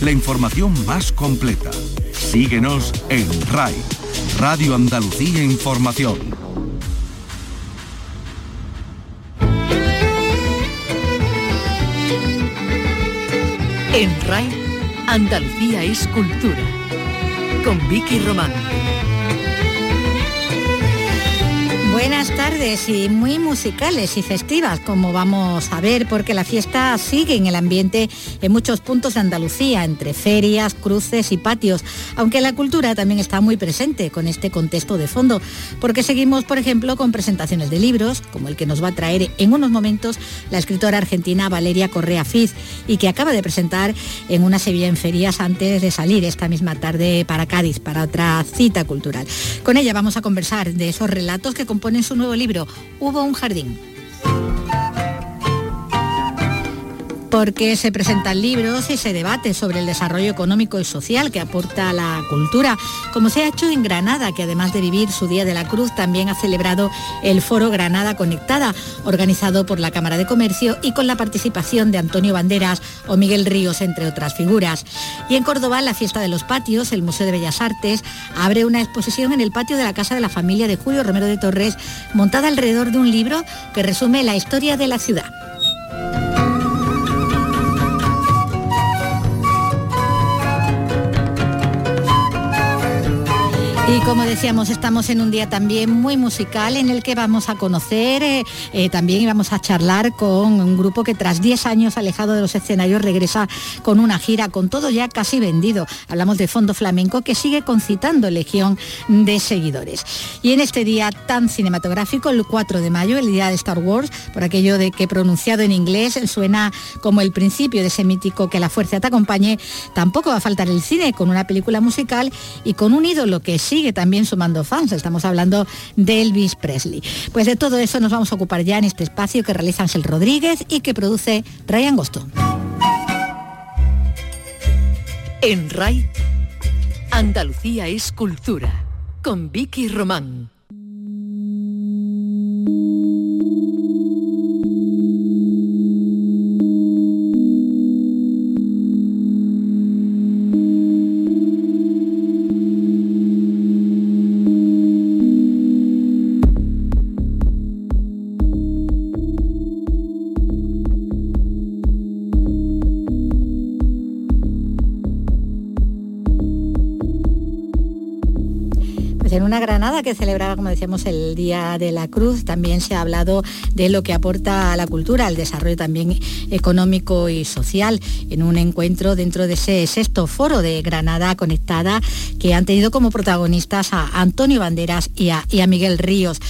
la información más completa. Síguenos en RAI, Radio Andalucía Información. En RAI, Andalucía es cultura. Con Vicky Román. Tardes y muy musicales y festivas, como vamos a ver, porque la fiesta sigue en el ambiente en muchos puntos de Andalucía, entre ferias, cruces y patios, aunque la cultura también está muy presente con este contexto de fondo, porque seguimos, por ejemplo, con presentaciones de libros, como el que nos va a traer en unos momentos la escritora argentina Valeria Correa Fiz, y que acaba de presentar en una Sevilla en ferias antes de salir esta misma tarde para Cádiz, para otra cita cultural. Con ella vamos a conversar de esos relatos que componen en su nuevo libro Hubo un jardín. Porque se presentan libros y se debate sobre el desarrollo económico y social que aporta la cultura, como se ha hecho en Granada, que además de vivir su Día de la Cruz, también ha celebrado el Foro Granada Conectada, organizado por la Cámara de Comercio y con la participación de Antonio Banderas o Miguel Ríos, entre otras figuras. Y en Córdoba, la Fiesta de los Patios, el Museo de Bellas Artes, abre una exposición en el patio de la Casa de la Familia de Julio Romero de Torres, montada alrededor de un libro que resume la historia de la ciudad. Y como decíamos, estamos en un día también muy musical en el que vamos a conocer eh, eh, también vamos a charlar con un grupo que tras 10 años alejado de los escenarios regresa con una gira con todo ya casi vendido. Hablamos de Fondo Flamenco que sigue concitando legión de seguidores. Y en este día tan cinematográfico, el 4 de mayo, el día de Star Wars, por aquello de que pronunciado en inglés suena como el principio de ese mítico que la fuerza te acompañe, tampoco va a faltar el cine con una película musical y con un ídolo que sí sigue también sumando fans. Estamos hablando de Elvis Presley. Pues de todo eso nos vamos a ocupar ya en este espacio que realiza Ángel Rodríguez y que produce Ryan Gosto. En RAI, Andalucía es cultura, con Vicky Román. Que celebraba, como decíamos, el Día de la Cruz, también se ha hablado de lo que aporta a la cultura, al desarrollo también económico y social, en un encuentro dentro de ese sexto foro de Granada Conectada, que han tenido como protagonistas a Antonio Banderas y a, Miguel Ríos.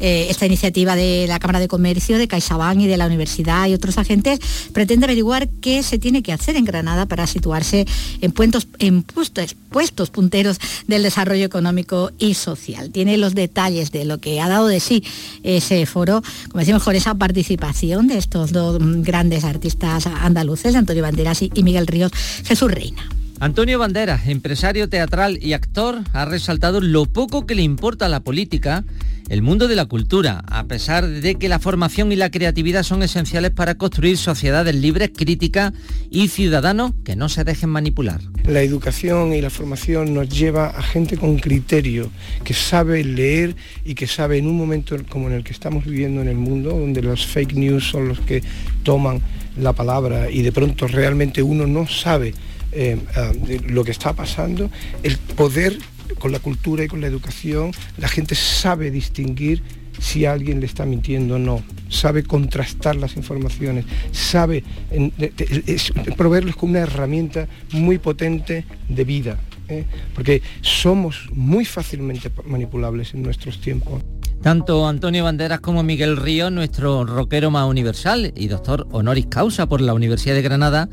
Eh, esta iniciativa de la Cámara de Comercio, de CaixaBank y de la Universidad y otros agentes pretende averiguar qué se tiene que hacer en Granada para situarse en, en puestos punteros del desarrollo económico y social. Tiene los detalles de lo que ha dado de sí ese foro, como decimos, con esa participación de estos dos grandes artistas andaluces, Antonio Banderas y Miguel Ríos, Jesús Reina. Antonio Banderas, empresario teatral y actor, ha resaltado lo poco que le importa la política el mundo de la cultura, a pesar de que la formación y la creatividad son esenciales para construir sociedades libres, críticas y ciudadanos que no se dejen manipular. La educación y la formación nos lleva a gente con criterio, que sabe leer y que sabe en un momento como en el que estamos viviendo en el mundo, donde los fake news son los que toman la palabra y de pronto realmente uno no sabe eh, ah, lo que está pasando, el poder con la cultura y con la educación, la gente sabe distinguir si alguien le está mintiendo o no, sabe contrastar las informaciones, sabe proveerles con una herramienta muy potente de vida, ¿eh? porque somos muy fácilmente manipulables en nuestros tiempos. Tanto Antonio Banderas como Miguel Río, nuestro rockero más universal y doctor honoris causa por la Universidad de Granada,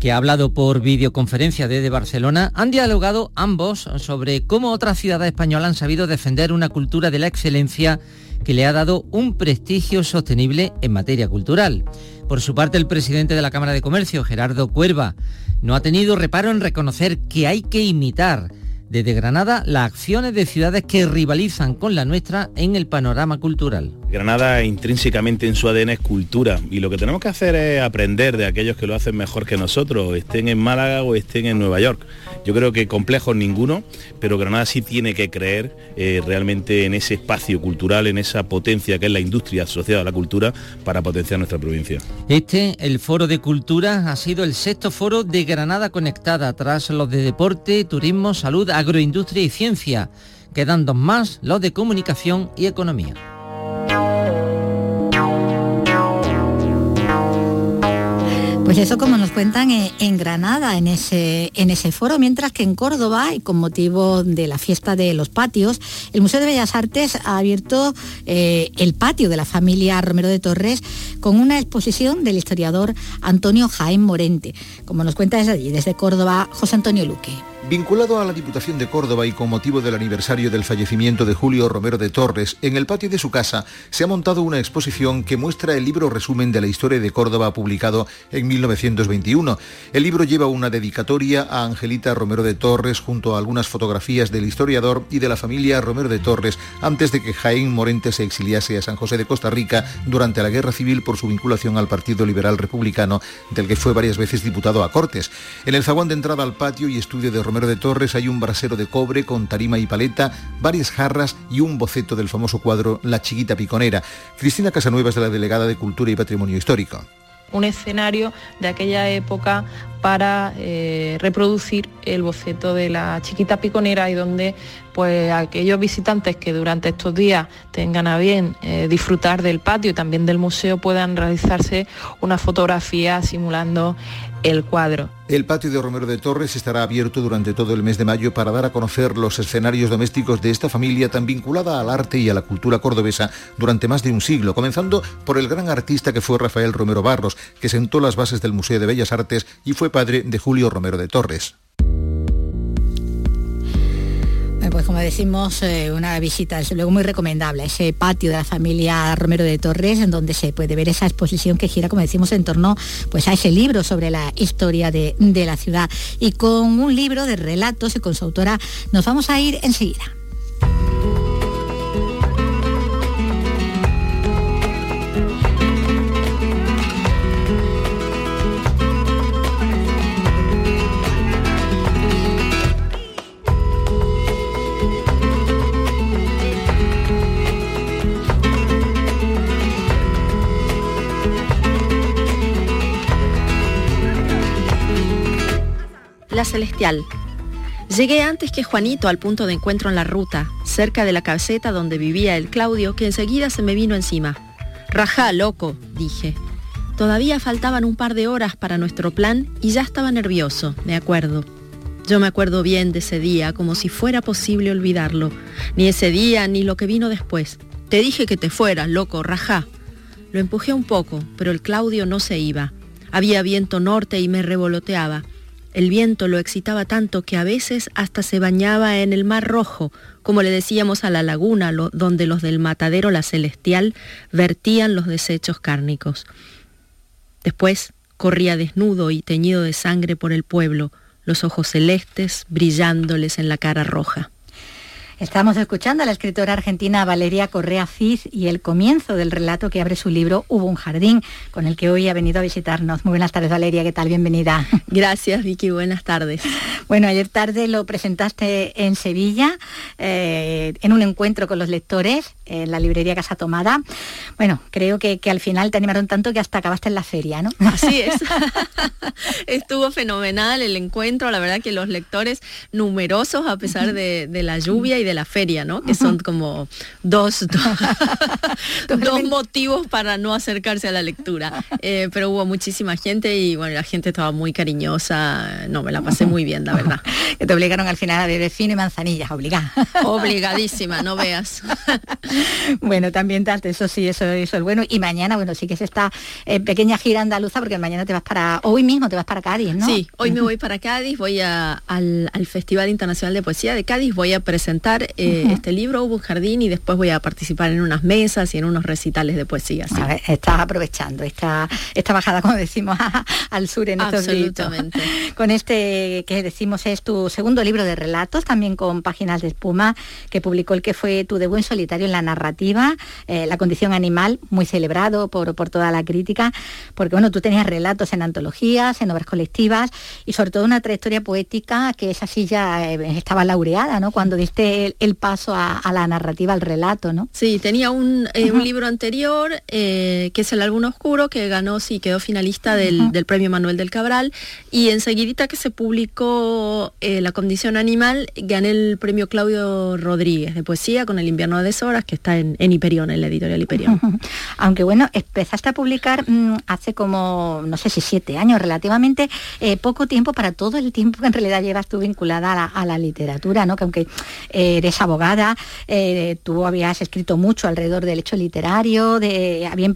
que ha hablado por videoconferencia desde Barcelona, han dialogado ambos sobre cómo otras ciudades españolas han sabido defender una cultura de la excelencia que le ha dado un prestigio sostenible en materia cultural. Por su parte, el presidente de la Cámara de Comercio, Gerardo Cuerva, no ha tenido reparo en reconocer que hay que imitar desde Granada las acciones de ciudades que rivalizan con la nuestra en el panorama cultural. Granada intrínsecamente en su ADN es cultura y lo que tenemos que hacer es aprender de aquellos que lo hacen mejor que nosotros, estén en Málaga o estén en Nueva York. Yo creo que complejos ninguno, pero Granada sí tiene que creer eh, realmente en ese espacio cultural, en esa potencia que es la industria asociada a la cultura para potenciar nuestra provincia. Este, el Foro de Cultura, ha sido el sexto foro de Granada Conectada, tras los de deporte, turismo, salud, agroindustria y ciencia. Quedan dos más, los de comunicación y economía. Pues eso como nos cuentan en Granada, en ese, en ese foro, mientras que en Córdoba, y con motivo de la fiesta de los patios, el Museo de Bellas Artes ha abierto eh, el patio de la familia Romero de Torres con una exposición del historiador Antonio Jaén Morente. Como nos cuenta desde allí, desde Córdoba, José Antonio Luque. Vinculado a la Diputación de Córdoba y con motivo del aniversario del fallecimiento de Julio Romero de Torres, en el patio de su casa se ha montado una exposición que muestra el libro resumen de la historia de Córdoba publicado en 1921. El libro lleva una dedicatoria a Angelita Romero de Torres junto a algunas fotografías del historiador y de la familia Romero de Torres antes de que Jaén Morente se exiliase a San José de Costa Rica durante la Guerra Civil por su vinculación al Partido Liberal Republicano, del que fue varias veces diputado a Cortes. En el zaguán de entrada al patio y estudio de Romero de Torres hay un brasero de cobre con tarima y paleta, varias jarras y un boceto del famoso cuadro La Chiquita Piconera. Cristina Casanueva es de la delegada de Cultura y Patrimonio Histórico un escenario de aquella época para eh, reproducir el boceto de la chiquita piconera y donde pues aquellos visitantes que durante estos días tengan a bien eh, disfrutar del patio y también del museo puedan realizarse una fotografía simulando el cuadro. El patio de Romero de Torres estará abierto durante todo el mes de mayo para dar a conocer los escenarios domésticos de esta familia tan vinculada al arte y a la cultura cordobesa durante más de un siglo, comenzando por el gran artista que fue Rafael Romero Barros, que sentó las bases del Museo de Bellas Artes y fue padre de Julio Romero de Torres. Pues como decimos, eh, una visita desde luego muy recomendable, ese patio de la familia Romero de Torres, en donde se puede ver esa exposición que gira, como decimos, en torno pues, a ese libro sobre la historia de, de la ciudad. Y con un libro de relatos y con su autora nos vamos a ir enseguida. Celestial. Llegué antes que Juanito al punto de encuentro en la ruta, cerca de la caseta donde vivía el Claudio, que enseguida se me vino encima. Rajá, loco, dije. Todavía faltaban un par de horas para nuestro plan y ya estaba nervioso, me acuerdo. Yo me acuerdo bien de ese día, como si fuera posible olvidarlo. Ni ese día, ni lo que vino después. Te dije que te fueras, loco, rajá. Lo empujé un poco, pero el Claudio no se iba. Había viento norte y me revoloteaba. El viento lo excitaba tanto que a veces hasta se bañaba en el mar rojo, como le decíamos a la laguna donde los del matadero La Celestial vertían los desechos cárnicos. Después corría desnudo y teñido de sangre por el pueblo, los ojos celestes brillándoles en la cara roja. Estamos escuchando a la escritora argentina Valeria Correa Fiz y el comienzo del relato que abre su libro Hubo un jardín, con el que hoy ha venido a visitarnos. Muy buenas tardes, Valeria, ¿qué tal? Bienvenida. Gracias, Vicky, buenas tardes. Bueno, ayer tarde lo presentaste en Sevilla, eh, en un encuentro con los lectores, en la librería Casa Tomada. Bueno, creo que, al final te animaron tanto que hasta acabaste en la feria, ¿no? Así es. Estuvo fenomenal el encuentro, la verdad que los lectores numerosos a pesar de, de la lluvia y de de la feria, ¿no? Que son como dos, dos, motivos para no acercarse a la lectura. Eh, pero hubo muchísima gente y bueno, la gente estaba muy cariñosa. No, me la pasé muy bien, la verdad. que te obligaron al final a beber fino y manzanillas, obligada. Obligadísima, no veas. bueno, también eso sí, eso, eso es bueno. Y mañana, bueno, sí que es esta eh, pequeña gira andaluza, porque mañana te vas para, hoy mismo te vas para Cádiz, ¿no? Sí, hoy me voy para Cádiz, voy al, al Festival Internacional de Poesía de Cádiz, voy a presentar eh, este libro, Hubo un jardín, y después voy a participar en unas mesas y en unos recitales de poesía. estás aprovechando esta, esta bajada, como decimos, al sur en estos Absolutamente. Con este que decimos es tu segundo libro de relatos, también con páginas de espuma, que publicó el que fue tu debut en solitario en la narrativa, eh, La condición animal, muy celebrado por, por toda la crítica, porque bueno, tú tenías relatos en antologías, en obras colectivas y sobre todo una trayectoria poética que esa sí ya eh, estaba laureada, ¿no? Cuando diste el, paso a, la narrativa, al relato, ¿no? Sí, tenía un, eh, libro anterior, que es El álbum oscuro, que ganó, sí, quedó finalista del, del premio Manuel del Cabral, y enseguidita que se publicó La condición animal, gané el premio Claudio Rodríguez de poesía con El invierno de deshoras, que está en, en Hiperión, en la editorial Hiperión. Aunque bueno, empezaste a publicar mm, hace como, no sé si siete años, relativamente eh, poco tiempo para todo el tiempo que en realidad llevas tú vinculada a la, literatura, ¿no? Que aunque eh, eres abogada, eh, tú habías escrito mucho alrededor del hecho literario, de, había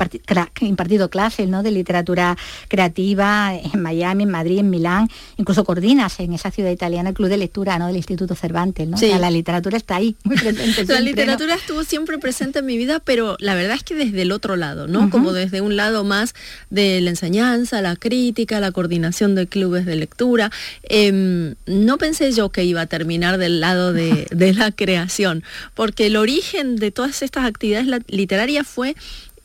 impartido clases ¿no? de literatura creativa en Miami, en Madrid, en Milán, incluso coordinas en esa ciudad italiana el Club de Lectura ¿no? del Instituto Cervantes, ¿no? la literatura está ahí, muy presente. la literatura estuvo siempre presente en mi vida, pero la verdad es que desde el otro lado, ¿no? Como desde un lado más de la enseñanza, la crítica, la coordinación de clubes de lectura. Em, no pensé yo que iba a terminar del lado de, de la creación, porque el origen de todas estas actividades literarias fue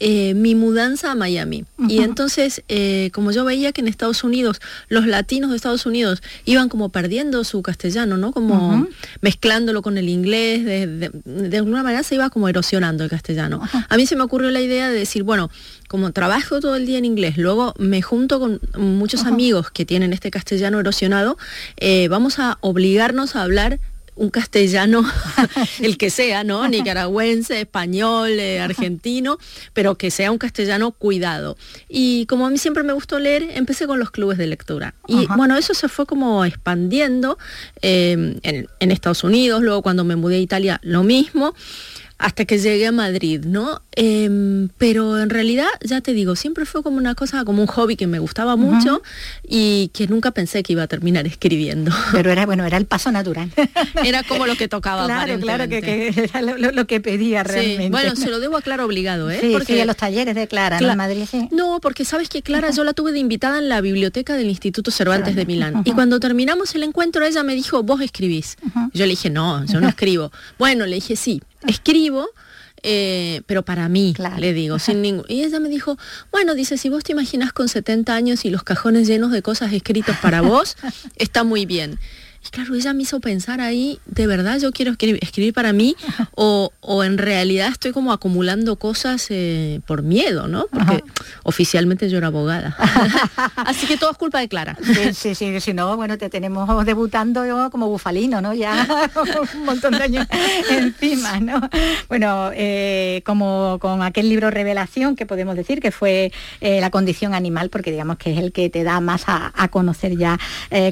eh, mi mudanza a Miami. Y entonces, eh, como yo veía que en Estados Unidos, los latinos de Estados Unidos iban como perdiendo su castellano, ¿no? Como mezclándolo con el inglés, de, alguna manera se iba como erosionando el castellano. A mí se me ocurrió la idea de decir, bueno, como trabajo todo el día en inglés, luego me junto con muchos amigos que tienen este castellano erosionado, eh, vamos a obligarnos a hablar un castellano, el que sea, ¿no? Nicaragüense, español, eh, argentino, pero que sea un castellano cuidado. Y como a mí siempre me gustó leer, empecé con los clubes de lectura. Y bueno, eso se fue como expandiendo eh, en, en Estados Unidos, luego cuando me mudé a Italia, lo mismo hasta que llegué a Madrid, ¿no? Em, pero en realidad, ya te digo, siempre fue como una cosa, como un hobby que me gustaba mucho y que nunca pensé que iba a terminar escribiendo. Pero era, bueno, era el paso natural. era como lo que tocaba. Claro, claro, que, era lo, que pedía realmente. Bueno, se lo debo a Clara obligado, ¿eh? Sí, porque a los talleres de Clara, en Madrid, sí. No, porque sabes que Clara yo la tuve de invitada en la biblioteca del Instituto Cervantes de Milán. Y cuando terminamos el encuentro, ella me dijo, vos escribís. Yo le dije, no, yo no escribo. Bueno, le dije, sí, escribo, eh, pero para mí, le digo, sin ningún... Y ella me dijo, bueno, dice, si vos te imaginas con 70 años y los cajones llenos de cosas escritas para vos, está muy bien. Y claro, ella me hizo pensar ahí, ¿de verdad yo quiero escribir, para mí? O, en realidad estoy como acumulando cosas eh, por miedo, ¿no? Porque oficialmente yo era abogada. Así que todo es culpa de Clara. Sí, sí, si no, bueno, te tenemos debutando como bufalino, ¿no? Ya un montón de años encima, ¿no? Bueno, eh, como con aquel libro Revelación, que podemos decir que fue eh, La condición animal, porque digamos que es el que te da más a, a conocer ya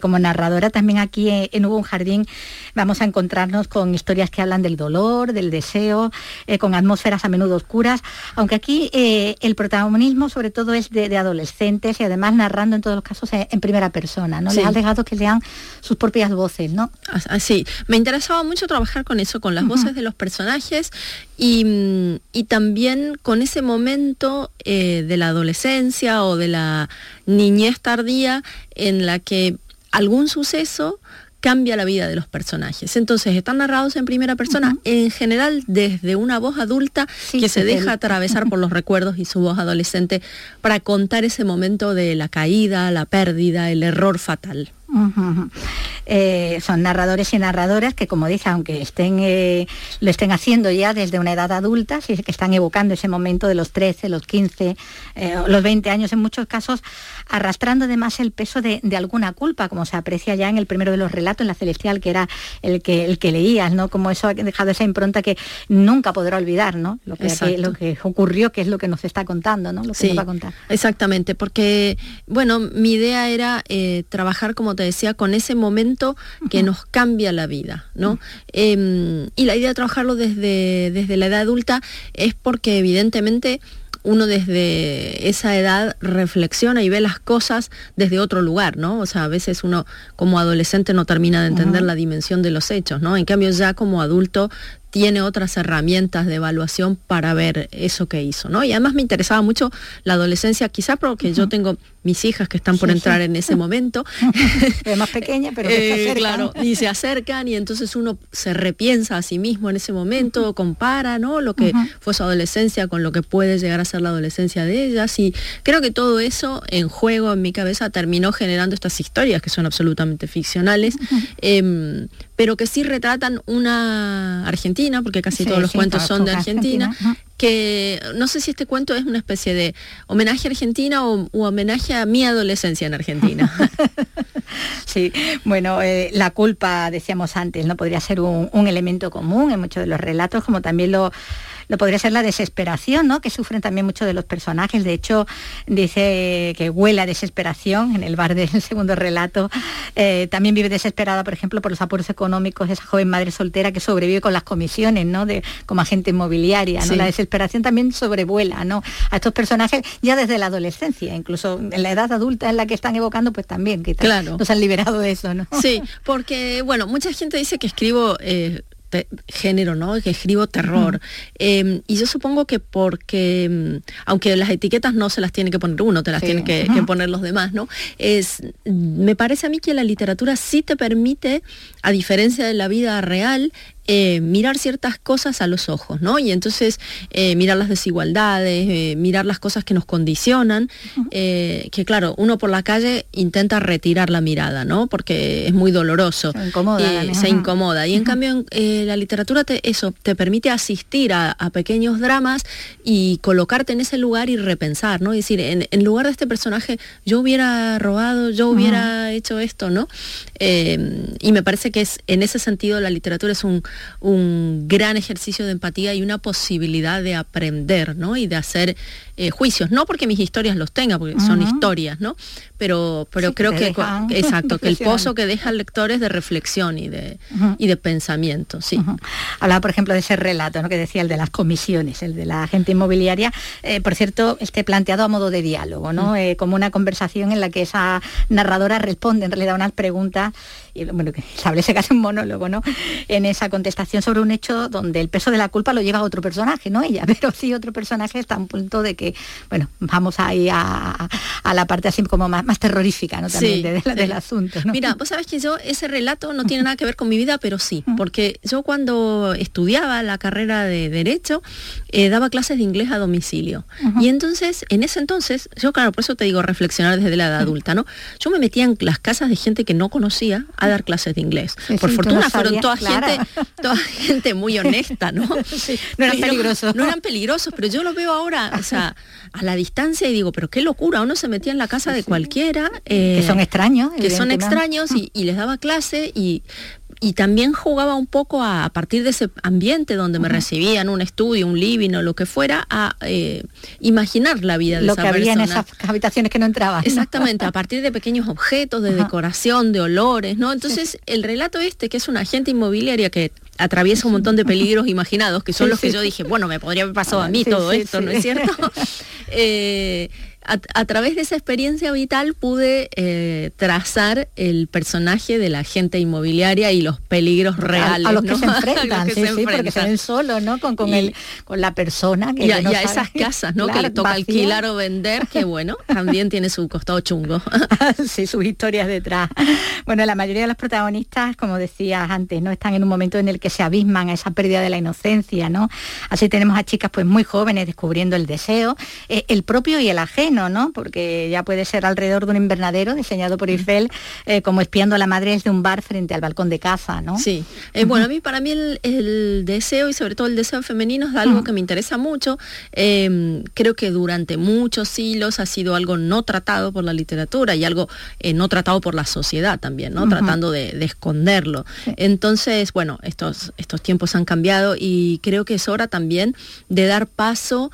como narradora, también aquí en Hugo un Jardín vamos a encontrarnos con historias que hablan del dolor, del deseo, eh, con atmósferas a menudo oscuras, aunque aquí eh, el protagonismo sobre todo es de, adolescentes y además narrando en todos los casos en, primera persona, ¿no? Les ha dejado que lean sus propias voces, ¿no? Así, me interesaba mucho trabajar con eso, con las voces de los personajes y, también con ese momento eh, de la adolescencia o de la niñez tardía en la que algún suceso cambia la vida de los personajes. Entonces están narrados en primera persona, en general desde una voz adulta que se deja atravesar por los recuerdos y su voz adolescente para contar ese momento de la caída, la pérdida, el error fatal. Eh, son narradores y narradoras que, como dice, aunque estén, eh, lo estén haciendo ya desde una edad adulta, sí que están evocando ese momento de los 13, los 15, eh, los 20 años en muchos casos, arrastrando además el peso de, alguna culpa, como se aprecia ya en el primero de los relatos, en la celestial, que era el que, el que leías, ¿no? Como eso ha dejado esa impronta que nunca podrá olvidar, ¿no? Lo que, lo que ocurrió, que es lo que nos está contando, ¿no? Lo que nos va a contar. Exactamente, porque, bueno, mi idea era trabajar, como te decía, con ese momento que nos cambia la vida, ¿no? Em, y la idea de trabajarlo desde, desde la edad adulta es porque evidentemente uno desde esa edad reflexiona y ve las cosas desde otro lugar, ¿no? O sea, a veces uno como adolescente no termina de entender la dimensión de los hechos, ¿no? En cambio ya como adulto tiene otras herramientas de evaluación para ver eso que hizo, ¿no? Y además me interesaba mucho la adolescencia, quizá porque yo tengo mis hijas que están por entrar en ese momento. es más pequeña, pero eh, claro, y se acercan y entonces uno se repiensa a sí mismo en ese momento, compara, ¿no? Lo que fue su adolescencia con lo que puede llegar a ser la adolescencia de ellas. Y creo que todo eso en juego en mi cabeza terminó generando estas historias que son absolutamente ficcionales, pero que sí retratan una Argentina, porque casi todos los cuentos son de Argentina, que no sé si este cuento es una especie de homenaje a Argentina o, homenaje a mi adolescencia en Argentina. sí, bueno, eh, la culpa, decíamos antes, no podría ser un elemento común en muchos de los relatos, como también lo lo podría ser la desesperación, ¿no? que sufren también muchos de los personajes. De hecho, dice que huele a desesperación en el bar del segundo relato. Eh, también vive desesperada, por ejemplo, por los apuros económicos de esa joven madre soltera que sobrevive con las comisiones, ¿no? De, como agente inmobiliaria. ¿no? La desesperación también sobrevuela ¿no? a estos personajes ya desde la adolescencia, incluso en la edad adulta en la que están evocando, pues también, que claro. nos han liberado de eso. ¿no? Sí, porque, bueno, mucha gente dice que escribo... Eh, género, ¿no? Que escribo terror. Em, y yo supongo que porque, em, aunque las etiquetas no se las tiene que poner uno, te las tienen que, poner los demás, ¿no? Es, me parece a mí que la literatura sí te permite, a diferencia de la vida real, eh, mirar ciertas cosas a los ojos, ¿no? Y entonces eh, mirar las desigualdades, eh, mirar las cosas que nos condicionan, que claro, uno por la calle intenta retirar la mirada, ¿no? Porque es muy doloroso. Se incomoda. se incomoda. Y en cambio la literatura te, eso, te permite asistir a, pequeños dramas y colocarte en ese lugar y repensar, ¿no? Es decir, en, lugar de este personaje, yo hubiera robado, yo hubiera hecho esto, ¿no? y me parece que es en ese sentido la literatura es un, un gran ejercicio de empatía y una posibilidad de aprender, ¿no? Y de hacer eh, juicios, no porque mis historias los tenga, porque son historias, ¿no? Pero, pero creo que, exacto, que el pozo que deja el lector es de reflexión y de, y de pensamiento, sí. Hablaba, por ejemplo, de ese relato, ¿no? Que decía el de las comisiones, el de la agente inmobiliaria, eh, por cierto, este planteado a modo de diálogo, ¿no? Eh, como una conversación en la que esa narradora responde en realidad unas preguntas, y bueno, que establece casi un monólogo, ¿no? En esa contestación sobre un hecho donde el peso de la culpa lo lleva a otro personaje, no ella, pero sí otro personaje está a un punto de que bueno, vamos ahí a, la parte así como más, más terrorífica, ¿no? También del asunto. Mira, vos sabés que yo, ese relato no tiene nada que ver con mi vida, pero sí, porque yo cuando estudiaba la carrera de Derecho, eh, daba clases de inglés a domicilio. Y entonces, en ese entonces, yo claro, por eso te digo reflexionar desde la edad adulta, ¿no? Yo me metía en las casas de gente que no conocía a dar clases de inglés. por fortuna fueron toda gente, toda gente muy honesta, ¿no? no eran peligrosos. No eran peligrosos, pero yo lo veo ahora, o sea, a la distancia y digo, pero qué locura, uno se metía en la casa de cualquiera. que son extraños. Que son extraños y, y, les daba clase y y también jugaba un poco a, partir de ese ambiente donde me recibían, un estudio, un living o lo que fuera, a eh, imaginar la vida de lo que había en esas habitaciones que no entraban. Exactamente, a partir de pequeños objetos, de decoración, de olores, ¿no? Entonces, el relato este, que es una agente inmobiliaria que atraviesa un montón de peligros imaginados, que son los que yo dije, bueno, me podría haber pasado a mí todo esto, ¿no es cierto? eh, a, través de esa experiencia vital pude eh, trazar el personaje de la gente inmobiliaria y los peligros reales. A, los que se enfrentan, sí, sí, porque se ven solos, ¿no? Con, con, el, con la persona que, y, a, esas casas, ¿no? que le toca alquilar o vender, que bueno, también tiene su costado chungo. sí, sus historias detrás. Bueno, la mayoría de los protagonistas, como decías antes, ¿no? Están en un momento en el que se abisman a esa pérdida de la inocencia, ¿no? Así tenemos a chicas pues muy jóvenes descubriendo el deseo, eh, el propio y el ajeno ¿no? Porque ya puede ser alrededor de un invernadero diseñado por Eiffel, eh, como espiando a la madre desde un bar frente al balcón de casa, ¿no? Sí. Eh, bueno, a mí para mí el, deseo y sobre todo el deseo femenino es algo que me interesa mucho. Em, creo que durante muchos siglos ha sido algo no tratado por la literatura y algo eh, no tratado por la sociedad también, ¿no? Tratando de, esconderlo. Entonces, bueno, estos, estos tiempos han cambiado y creo que es hora también de dar paso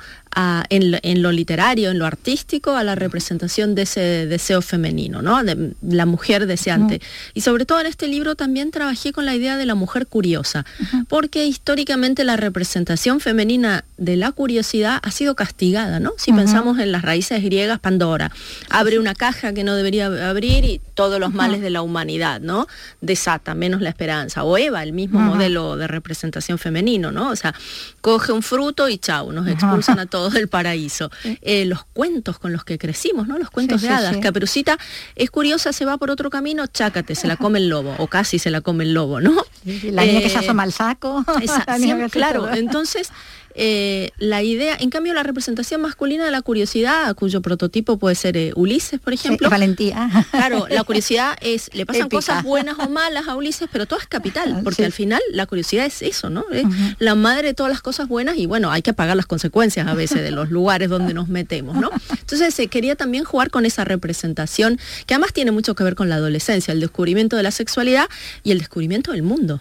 en, lo, literario, en lo artístico, a la representación de ese deseo femenino, ¿no? de la mujer deseante. Y sobre todo en este libro también trabajé con la idea de la mujer curiosa, porque históricamente la representación femenina de la curiosidad ha sido castigada, ¿no? Si pensamos en las raíces griegas, Pandora abre una caja que no debería abrir y todos los males de la humanidad, ¿no? Desata, menos la esperanza. O Eva, el mismo modelo de representación femenino, ¿no? O sea, coge un fruto y chao, nos expulsan a todos del paraíso. Eh, los cuentos con los que crecimos, ¿no? Los cuentos de hadas. Caperucita es curiosa, se va por otro camino, chácate, se la come el lobo, o casi se la come el lobo, ¿no? La niña que se asoma al saco. claro, entonces eh, la idea, en cambio la representación masculina de la curiosidad, cuyo prototipo puede ser eh, Ulises, por ejemplo. valentía. Claro, la curiosidad es, le pasan cosas buenas o malas a Ulises, pero todo es capital, porque al final la curiosidad es eso, ¿no? Es la madre de todas las cosas buenas y bueno, hay que pagar las consecuencias a veces de los lugares donde nos metemos, ¿no? Entonces se quería también jugar con esa representación, que además tiene mucho que ver con la adolescencia, el descubrimiento de la sexualidad y el descubrimiento del mundo.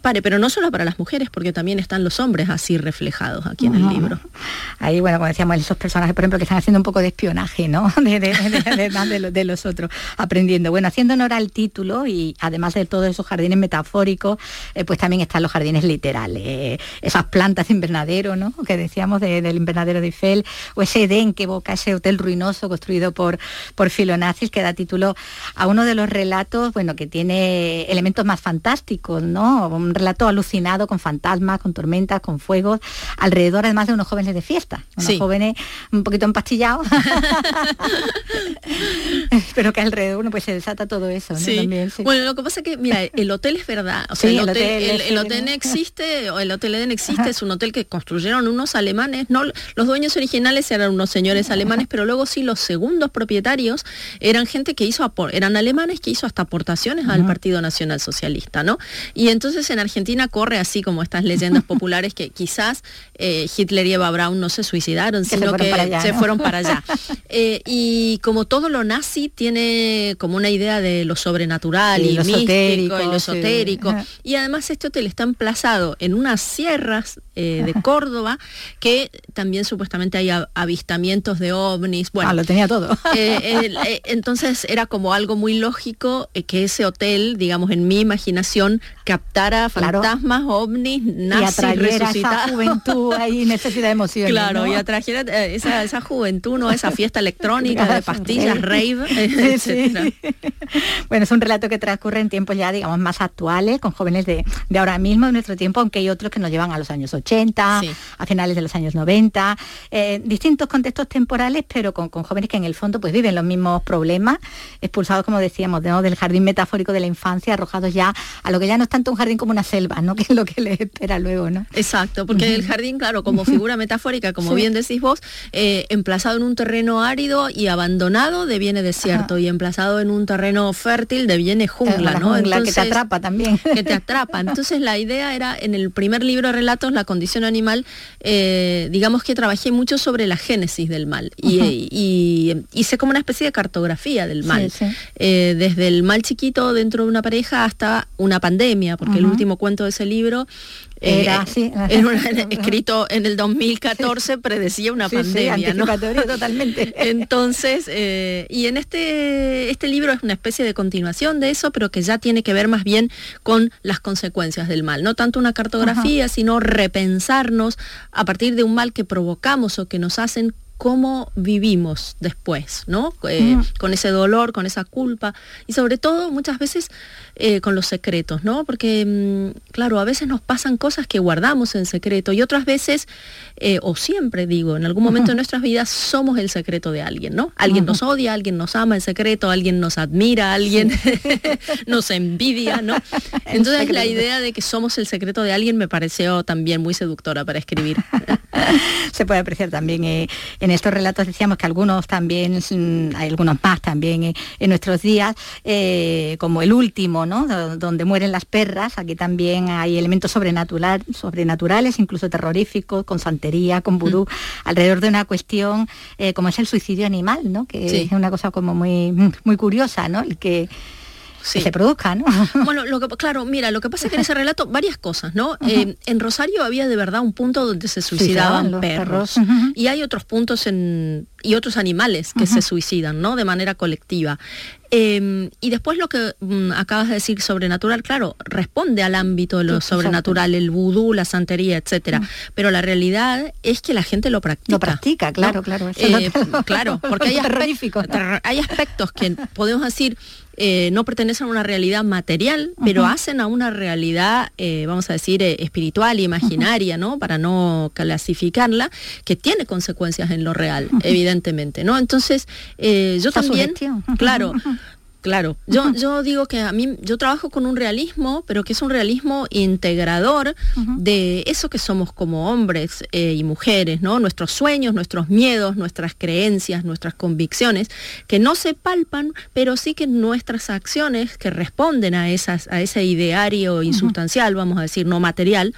Pare, pero no solo para las mujeres, porque también están los hombres así reflejados aquí en el libro. Ahí, bueno, como decíamos, esos personajes, por ejemplo, que están haciendo un poco de espionaje, ¿no? De, los otros, aprendiendo. Bueno, haciendo honor al título y además de todos esos jardines metafóricos, eh, pues también están los jardines literales, eh, esas plantas de invernadero, ¿no? Que decíamos del invernadero de Eiffel, o ese Edén que evoca ese hotel ruinoso construido por, por Filonazis, que da título a uno de los relatos, bueno, que tiene elementos más fantásticos, ¿no? Un relato alucinado con fantasmas, con tormentas, con fuegos, alrededor además de unos jóvenes de fiesta, unos jóvenes un poquito empastillados, pero que alrededor uno pues se desata todo eso. Bueno, lo que pasa es que, mira, el hotel es verdad, o sea, el, hotel, el, hotel existe, o el Hotel Eden existe, es un hotel que construyeron unos alemanes, no los dueños originales eran unos señores alemanes, pero luego sí los segundos propietarios eran gente que hizo, eran alemanes que hizo hasta aportaciones al Partido Nacional Socialista, ¿no? Y entonces en Argentina corre así como estas leyendas populares que quizás eh, Hitler y Eva Braun no se suicidaron, sino que se fueron para allá. Eh, y como todo lo nazi tiene como una idea de lo sobrenatural y, lo místico y lo esotérico. Y además este hotel está emplazado en unas sierras eh, de Córdoba que también supuestamente hay avistamientos de ovnis. Bueno, ah, lo tenía todo. entonces era como algo muy lógico que ese hotel, digamos, en mi imaginación, captara fantasmas, ovnis, nazis, y juventud ahí, necesidad de emociones. Claro, y atrajera eh, esa, juventud, ¿no? Esa fiesta electrónica de pastillas, rave, Bueno, es un relato que transcurre en tiempos ya, digamos, más actuales, con jóvenes de, ahora mismo, de nuestro tiempo, aunque hay otros que nos llevan a los años 80, a finales de los años 90, eh, distintos contextos temporales, pero con, jóvenes que en el fondo pues viven los mismos problemas, expulsados, como decíamos, del jardín metafórico de la infancia, arrojados ya a lo que ya no es tanto un jardín como una selva, ¿no? Que es lo que les espera luego, ¿no? Exacto, porque el jardín, claro, como figura metafórica, como bien decís vos, eh, emplazado en un terreno árido y abandonado deviene desierto y emplazado en un terreno fértil deviene jungla, ¿no? Jungla, que te atrapa también. Que te atrapa. Entonces la idea era, en el primer libro de relatos, La condición animal, eh, digamos que trabajé mucho sobre la génesis del mal. Y, hice como una especie de cartografía del mal. Eh, desde el mal chiquito dentro de una pareja hasta una pandemia, porque el último cuento de ese libro era, eh, eh, escrito en el 2014 predecía una pandemia, ¿no? totalmente. Entonces, eh, y en este, este libro es una especie de continuación de eso, pero que ya tiene que ver más bien con las consecuencias del mal, no tanto una cartografía, sino repensarnos a partir de un mal que provocamos o que nos hacen cómo vivimos después, ¿no? Eh, con ese dolor, con esa culpa y sobre todo muchas veces eh, con los secretos, ¿no? Porque, mm, claro, a veces nos pasan cosas que guardamos en secreto y otras veces, eh, o siempre digo, en algún momento de nuestras vidas somos el secreto de alguien, ¿no? Alguien nos odia, alguien nos ama en secreto, alguien nos admira, alguien nos envidia, ¿no? Entonces la idea de que somos el secreto de alguien me pareció también muy seductora para escribir. Se puede apreciar también en en estos relatos decíamos que algunos también, mm, hay algunos más también eh, en nuestros días, eh, como el último, ¿no? donde mueren las perras, aquí también hay elementos sobrenatural, sobrenaturales, incluso terroríficos, con santería, con vudú, alrededor de una cuestión eh, como es el suicidio animal, ¿no? que es una cosa como muy, muy curiosa, ¿no? el que se produzca, ¿no? Bueno, lo que, claro, mira, lo que pasa es que en ese relato varias cosas, ¿no? Eh, en Rosario había de verdad un punto donde se suicidaban perros, y hay otros puntos en y otros animales que se suicidan, ¿no? De manera colectiva. Em, y después lo que mm, acabas de decir sobrenatural, claro, responde al ámbito de lo sobrenatural, el vudú, la santería, etcétera. Pero la realidad es que la gente lo practica. Lo practica, claro, claro. Eh, claro, porque hay aspectos, hay aspectos que podemos decir eh, no pertenecen a una realidad material, pero hacen a una realidad, eh, vamos a decir, espiritual, imaginaria, ¿no? Para no clasificarla, que tiene consecuencias en lo real, evidentemente, ¿no? Entonces, yo también, claro, Claro, yo, yo digo que a mí, yo trabajo con un realismo, pero que es un realismo integrador de eso que somos como hombres eh, y mujeres, ¿no? Nuestros sueños, nuestros miedos, nuestras creencias, nuestras convicciones, que no se palpan, pero sí que nuestras acciones que responden a, esas, a ese ideario insustancial, vamos a decir, no material,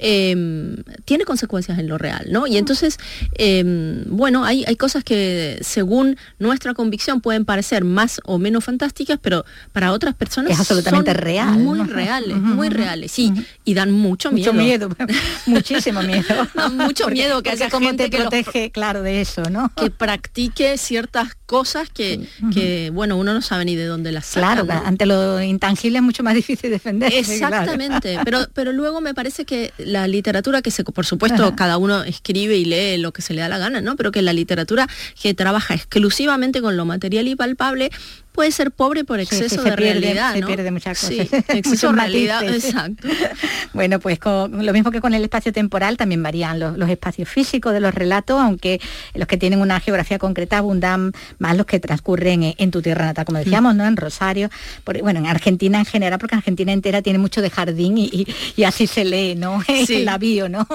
Em, tiene consecuencias en lo real, ¿no? Y entonces, em, bueno, hay, hay, cosas que según nuestra convicción pueden parecer más o menos fantásticas, pero para otras personas es absolutamente son real. Muy reales, muy reales, sí, y dan mucho miedo. Mucho miedo, muchísimo miedo. dan mucho miedo que haya gente te protege, claro, de eso, ¿no? Que practique ciertas cosas que, que, bueno, uno no sabe ni de dónde las saca. Claro, ante lo intangible es mucho más difícil defender. Exactamente, pero, pero luego me parece que la literatura que se, por supuesto, cada uno escribe y lee lo que se le da la gana, ¿no? Pero que la literatura que trabaja exclusivamente con lo material y palpable puede ser pobre por exceso de realidad. Se pierde muchas cosas. exceso de realidad, exacto. bueno, pues lo mismo que con el espacio temporal, también varían los, espacios físicos de los relatos, aunque los que tienen una geografía concreta abundan más los que transcurren en, tu tierra natal, como decíamos, ¿no? En Rosario, bueno, en Argentina en general, porque Argentina entera tiene mucho de jardín y, así se lee, ¿no? Sí. la bio, ¿no?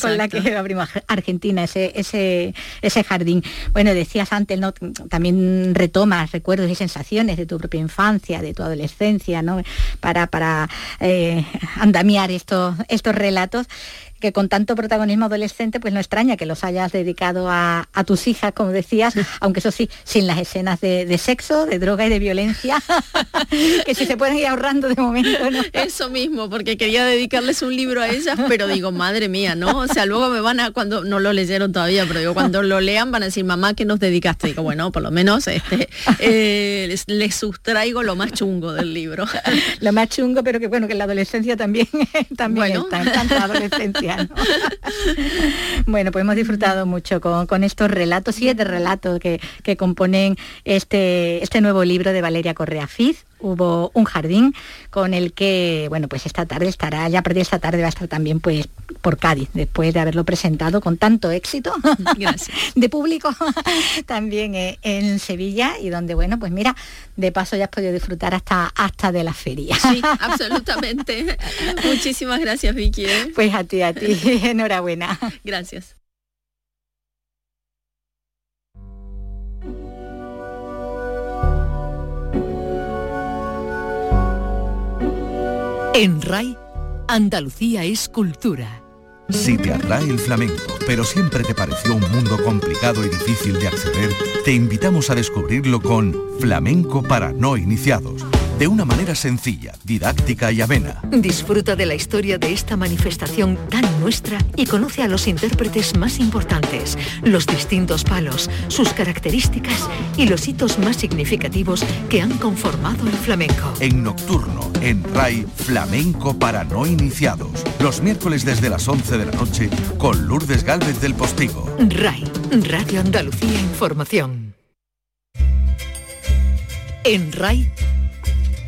con la que abrimos Argentina, ese, ese, ese jardín. Bueno, decías antes, ¿no? También retomas recuerdos y sensaciones de tu propia infancia, de tu adolescencia, ¿no? para, para eh, andamiar estos, estos relatos que con tanto protagonismo adolescente, pues no extraña que los hayas dedicado a, tus hijas, como decías, aunque eso sí, sin las escenas de, sexo, de droga y de violencia, que si se pueden ir ahorrando de momento. ¿no? Eso mismo, porque quería dedicarles un libro a ellas, pero digo, madre mía, ¿no? O sea, luego me van a, cuando no lo leyeron todavía, pero digo, cuando lo lean van a decir, mamá, ¿qué nos dedicaste? Digo, bueno, por lo menos este, eh, les, sustraigo lo más chungo del libro. lo más chungo, pero que bueno, que en la adolescencia también, también está, en tanta adolescencia. bueno, pues hemos disfrutado mucho con, estos relatos, siete relatos que, que componen este, este nuevo libro de Valeria Correa Fiz, hubo un jardín con el que, bueno, pues esta tarde estará, ya perdí esta tarde va a estar también pues por Cádiz, después de haberlo presentado con tanto éxito de público también eh, en Sevilla y donde, bueno, pues mira, de paso ya has podido disfrutar hasta, hasta de la feria. Sí, absolutamente. Muchísimas gracias, Vicky. ¿eh? Pues a ti, a ti, enhorabuena. Gracias. En RAI, Andalucía es cultura. Si te atrae el flamenco, pero siempre te pareció un mundo complicado y difícil de acceder, te invitamos a descubrirlo con Flamenco para no iniciados de una manera sencilla, didáctica y amena. Disfruta de la historia de esta manifestación tan nuestra y conoce a los intérpretes más importantes, los distintos palos, sus características y los hitos más significativos que han conformado el flamenco. En Nocturno, en RAI, Flamenco para no iniciados. Los miércoles desde las 11 de la noche con Lourdes Gálvez del Postigo. RAI, Radio Andalucía Información. En RAI,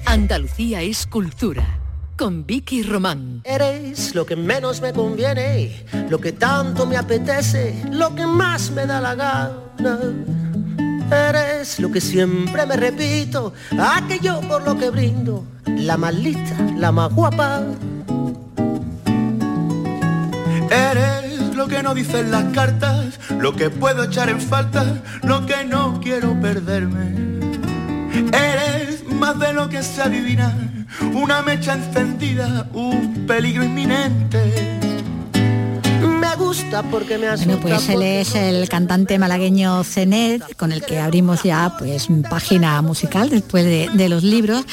Andalucía es cultura. Con Vicky Román. Eres lo que menos me conviene, lo que tanto me apetece, lo que más me da la gana. Eres lo que siempre me repito, aquello por lo que brindo, la más lista, la más guapa. Eres lo que no dicen las cartas, lo que puedo echar en falta, lo que no quiero perderme. Eres más de lo que se adivina, una mecha encendida, un peligro inminente. Gusta porque me asusta. Bueno, pues él es el cantante malagueño Zenet, con el que abrimos ya pues página musical después de, de los libros,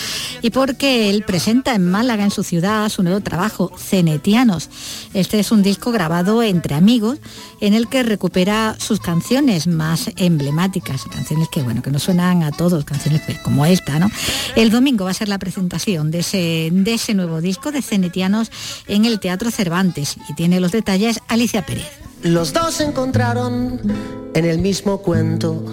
y porque él presenta en Málaga, en su ciudad, su nuevo trabajo, Cenetianos. Este es un disco grabado entre amigos en el que recupera sus canciones más emblemáticas, canciones que bueno, que nos suenan a todos, canciones pues, como esta, ¿no? El domingo va a ser la presentación de ese, de ese nuevo disco de Cenetianos en el Teatro Cervantes y tiene los detalles Alicia Pérez. Los dos se encontraron en el mismo cuento.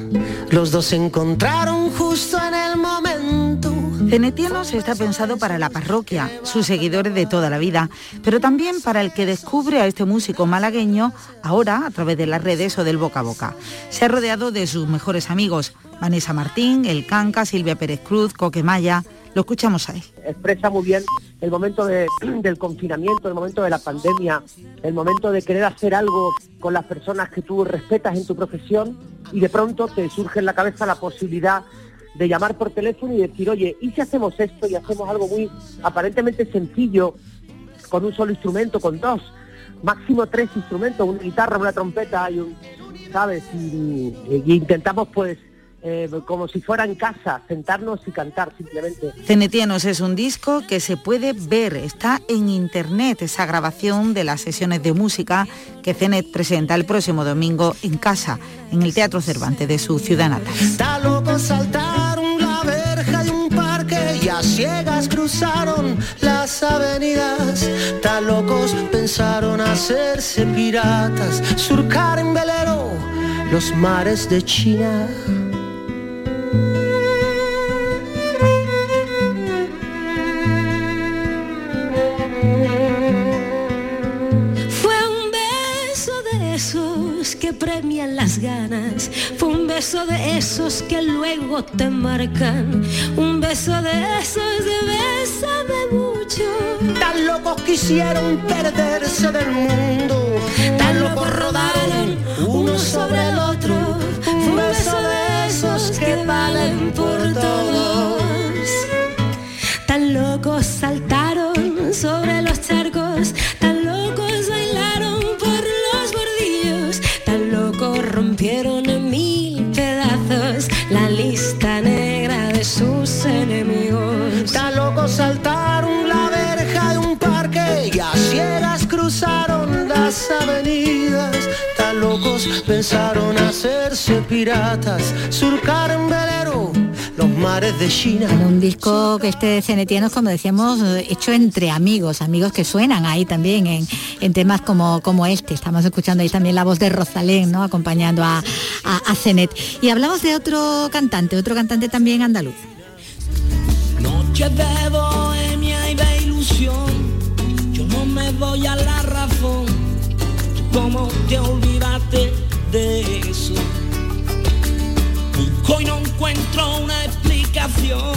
Los dos se encontraron justo en el momento. Cenetianos está pensado para la parroquia, sus seguidores de toda la vida, pero también para el que descubre a este músico malagueño ahora a través de las redes o del boca a boca. Se ha rodeado de sus mejores amigos, Vanessa Martín, El Canca, Silvia Pérez Cruz, Coquemaya. Lo escuchamos ahí. Expresa muy bien el momento de- del confinamiento, el momento de la pandemia, el momento de querer hacer algo con las personas que tú respetas en tu profesión y de pronto te surge en la cabeza la posibilidad de llamar por teléfono y decir, oye, ¿y si hacemos esto y hacemos algo muy aparentemente sencillo con un solo instrumento, con dos, máximo tres instrumentos, una guitarra, una trompeta y un, ¿sabes? Y, y intentamos pues eh, como si fuera en casa, sentarnos y cantar simplemente. Cenetianos es un disco que se puede ver, está en internet, esa grabación de las sesiones de música que Cenet presenta el próximo domingo en casa, en el Teatro Cervantes de su ciudad natal. Está loco saltaron la verja de un parque y a ciegas cruzaron las avenidas. Tan locos pensaron hacerse piratas, surcar en velero los mares de China. Que premian las ganas. Fue un beso de esos que luego te marcan. Un beso de esos de de mucho. Tan locos quisieron perderse del mundo. Tan locos rodaron uno sobre el otro. Fue un beso de esos que valen por todos. Tan locos saltaron sobre los charcos, cruzaron las avenidas. Tan locos pensaron hacerse piratas, surcar en velero los mares de China. Un disco que este cenetiano, como decíamos, hecho entre amigos, amigos que suenan ahí también en, en temas como, como este. Estamos escuchando ahí también la voz de Rosalén, ¿no? Acompañando a, a, a Cenet. Y hablamos de otro cantante, otro cantante también andaluz. Noche de bohemia y de ilusión, yo no me voy a la razón. ¿Cómo te olvidaste de eso? Busco y no encuentro una explicación,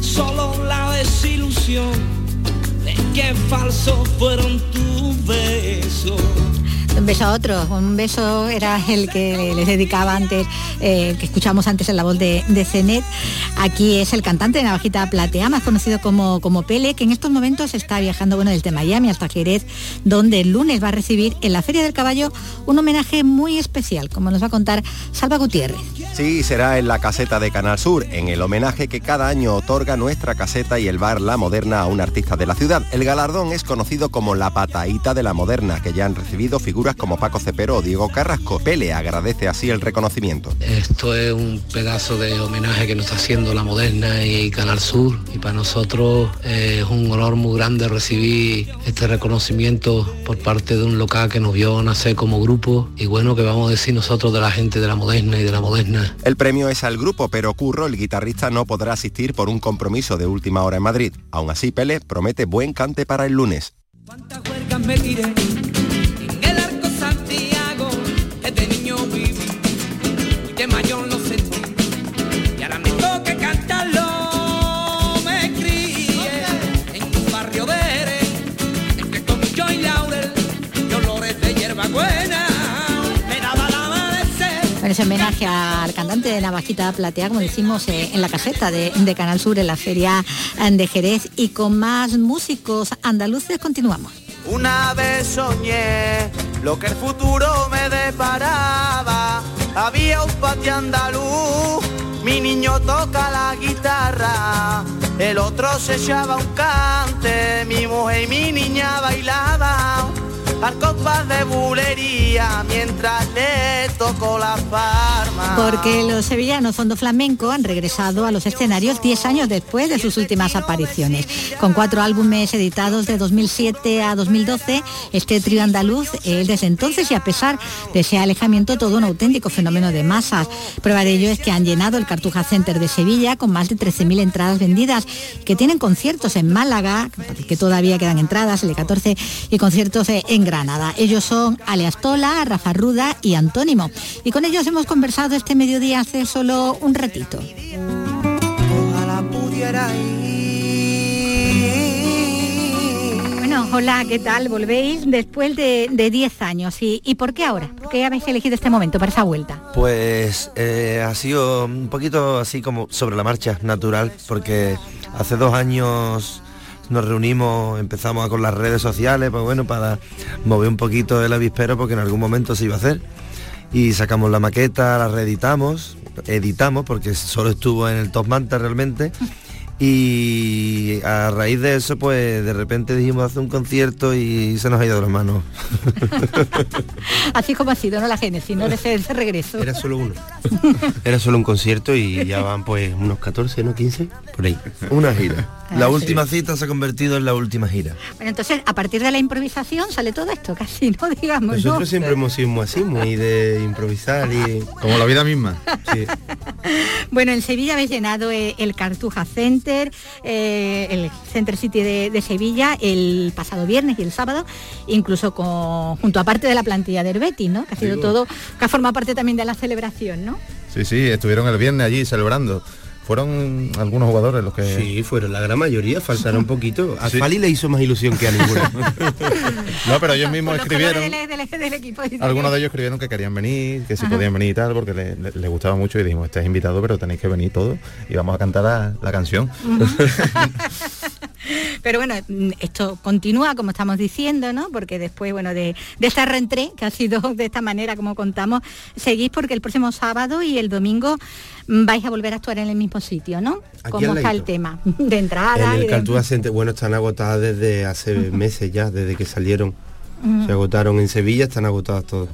solo la desilusión de que falsos fueron tus besos. Un beso a otro, un beso era el que les dedicaba antes, eh, que escuchamos antes en la voz de, de Cenet. Aquí es el cantante de Navajita Platea, más conocido como, como Pele, que en estos momentos está viajando bueno, desde Miami hasta Jerez, donde el lunes va a recibir en la Feria del Caballo un homenaje muy especial, como nos va a contar Salva Gutiérrez. Sí, será en la caseta de Canal Sur, en el homenaje que cada año otorga nuestra caseta y el bar La Moderna a un artista de la ciudad. El galardón es conocido como la pataíta de la Moderna, que ya han recibido figuras como Paco Cepero o Diego Carrasco. Pele agradece así el reconocimiento. Esto es un pedazo de homenaje que nos está haciendo La Moderna y Canal Sur y para nosotros eh, es un honor muy grande recibir este reconocimiento por parte de un local que nos vio nacer como grupo y bueno, que vamos a decir nosotros de la gente de La Moderna y de La Moderna. El premio es al grupo, pero Curro, el guitarrista, no podrá asistir por un compromiso de última hora en Madrid. Aún así, Pele promete buen cante para el lunes. Juergas me tiré Bueno, ese homenaje al cantante de Navajita Platea, como decimos, eh, en la caseta de, de Canal Sur, en la feria eh, de Jerez. Y con más músicos andaluces continuamos. Una vez soñé lo que el futuro me deparaba. Había un patio andaluz, mi niño toca la guitarra, el otro se echaba un cante, mi mujer y mi niña bailaban Porque los sevillanos Fondo Flamenco han regresado a los escenarios 10 años después de sus últimas apariciones. Con cuatro álbumes editados de 2007 a 2012, este trío andaluz es desde entonces y a pesar de ese alejamiento todo un auténtico fenómeno de masas. Prueba de ello es que han llenado el Cartuja Center de Sevilla con más de 13.000 entradas vendidas, que tienen conciertos en Málaga, que todavía quedan entradas, el de 14, y conciertos en Granada. Ellos son Aleastola, Rafa Ruda y Antónimo. Y con ellos hemos conversado este mediodía hace solo un ratito. Ojalá pudiera Bueno, hola, ¿qué tal? Volvéis después de de 10 años. ¿Y, ¿Y por qué ahora? ¿Por qué habéis elegido este momento para esa vuelta? Pues eh, ha sido un poquito así como sobre la marcha, natural, porque hace dos años nos reunimos, empezamos con las redes sociales, pues bueno, para mover un poquito el avispero porque en algún momento se iba a hacer. Y sacamos la maqueta, la reeditamos, editamos porque solo estuvo en el Top Manta realmente. Y a raíz de eso, pues de repente dijimos hacer un concierto y se nos ha ido de las manos. Así como ha sido, ¿no? La génesis, ¿no? De ese, ese regreso. Era solo uno. Era solo un concierto y ya van pues unos 14, ¿no? 15, por ahí. Una gira. La Ah, última cita se ha convertido en la última gira. Bueno, entonces, a partir de la improvisación sale todo esto, casi, ¿no? Digamos, ¿no? Nosotros siempre hemos sido así, muy de improvisar y... Como la vida misma. Sí. Bueno, en Sevilla habéis llenado eh, el Cartuja Center, eh, el Center City de, de Sevilla el pasado viernes y el sábado, incluso con, junto a parte de la plantilla del Betis, ¿no? Que ha sido Sí. todo, que ha formado parte también de la celebración, ¿no? Sí, sí, estuvieron el viernes allí celebrando. Fueron algunos jugadores los que... Sí, fueron la gran mayoría, faltaron un poquito. A Sí. Fali le hizo más ilusión que a ninguno. No, pero ellos mismos escribieron, del, del- del equipo. dice algunos que- de ellos escribieron que querían venir, que si Ajá. podían venir y tal, porque le- le- les gustaba mucho y dijimos, estáis invitados, pero tenéis que venir todos y vamos a cantar la, la canción. Pero bueno, esto continúa, como estamos diciendo, ¿no? Porque después, bueno, de, de esta reentré, que ha sido de esta manera como contamos, seguís porque el próximo sábado y el domingo vais a volver a actuar en el mismo sitio, ¿no? Aquí ¿Cómo está el tema? De entrada En el Cartuja Center, bueno, están agotadas desde hace meses ya, desde que salieron. Se agotaron en Sevilla, están agotadas todas.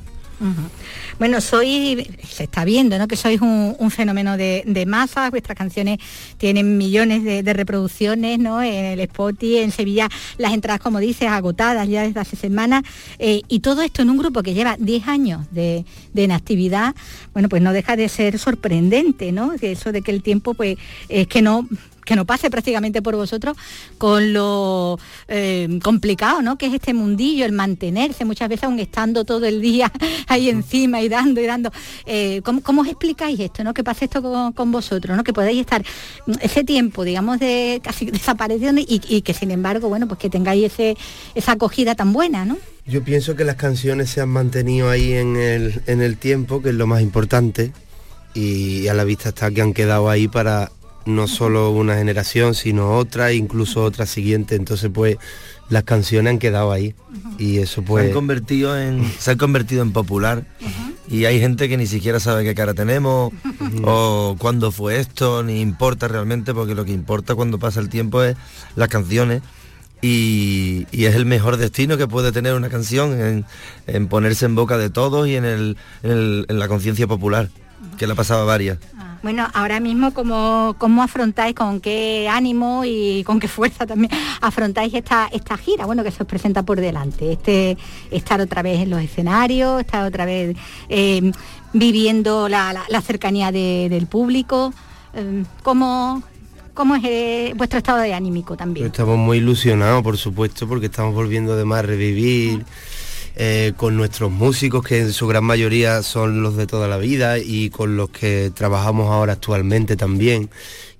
Bueno, soy, se está viendo, ¿no? Que sois un, fenómeno de, de masas, vuestras canciones tienen millones de, reproducciones, ¿no? En el Spotify, en Sevilla, las entradas, como dices, agotadas ya desde hace semanas, eh, y todo esto en un grupo que lleva 10 años de, de inactividad, bueno, pues no deja de ser sorprendente, ¿no? Eso de que el tiempo, pues, es que no que no pase prácticamente por vosotros con lo eh, complicado ¿no? que es este mundillo, el mantenerse muchas veces aún estando todo el día ahí encima y dando y dando. Eh, ¿cómo, cómo os explicáis esto? ¿no? Que pase esto con, con vosotros, ¿no? que podáis estar mm, ese tiempo, digamos, de casi desaparición y, y que sin embargo, bueno, pues que tengáis ese, esa acogida tan buena, ¿no? Yo pienso que las canciones se han mantenido ahí en el, en el tiempo, que es lo más importante, y a la vista está que han quedado ahí para no solo una generación, sino otra, incluso otra siguiente. Entonces, pues, las canciones han quedado ahí. Y eso se pues. han convertido en se han convertido en popular. Y hay gente que ni siquiera sabe qué cara tenemos o cuándo fue esto ni importa realmente porque lo que importa cuando pasa el tiempo es las canciones. Y, y es el mejor destino que puede tener una canción en, en ponerse en boca de todos y en, el, en, el- en la conciencia popular que le ha pasado a varias Bueno, ahora mismo, ¿cómo, ¿cómo afrontáis, con qué ánimo y con qué fuerza también afrontáis esta, esta gira? Bueno, que se os presenta por delante. Este, estar otra vez en los escenarios, estar otra vez eh, viviendo la, la- la cercanía de- del público. Eh, ¿Cómo, cómo es eh, vuestro estado de anímico también? Estamos muy ilusionados, por supuesto, porque estamos volviendo además a revivir eh, con nuestros músicos, que en su gran mayoría son los de toda la vida, y con los que trabajamos ahora actualmente también.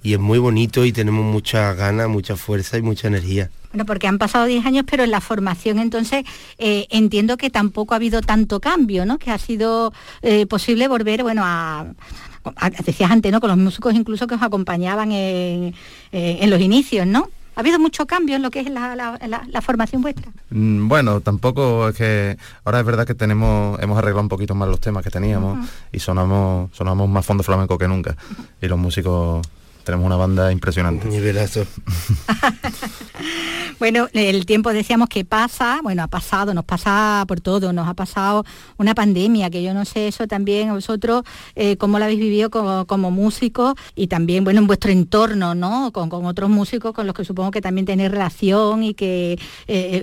Y es muy bonito y tenemos muchas ganas, mucha fuerza y mucha energía. Bueno, porque han pasado 10 años, pero en la formación entonces eh, entiendo que tampoco ha habido tanto cambio, ¿no? Que ha sido eh, posible volver, bueno, a, decías antes, ¿no? Con los músicos incluso que os acompañaban en los inicios, ¿no? ¿Ha habido mucho cambio en lo que es la, la- la- la formación vuestra? Mm, Bueno, tampoco es que ahora es verdad que tenemos hemos arreglado un poquito más los temas que teníamos y sonamos sonamos más fondo flamenco que nunca. Y los músicos tenemos una banda impresionante. Bueno, el tiempo decíamos que pasa, bueno, ha pasado, nos pasa por todo, nos ha pasado una pandemia, que yo no sé eso también a vosotros, eh, cómo lo habéis vivido como, como músicos y también, bueno, en vuestro entorno, ¿no? Con, con otros músicos con los que supongo que también tenéis relación y que, eh,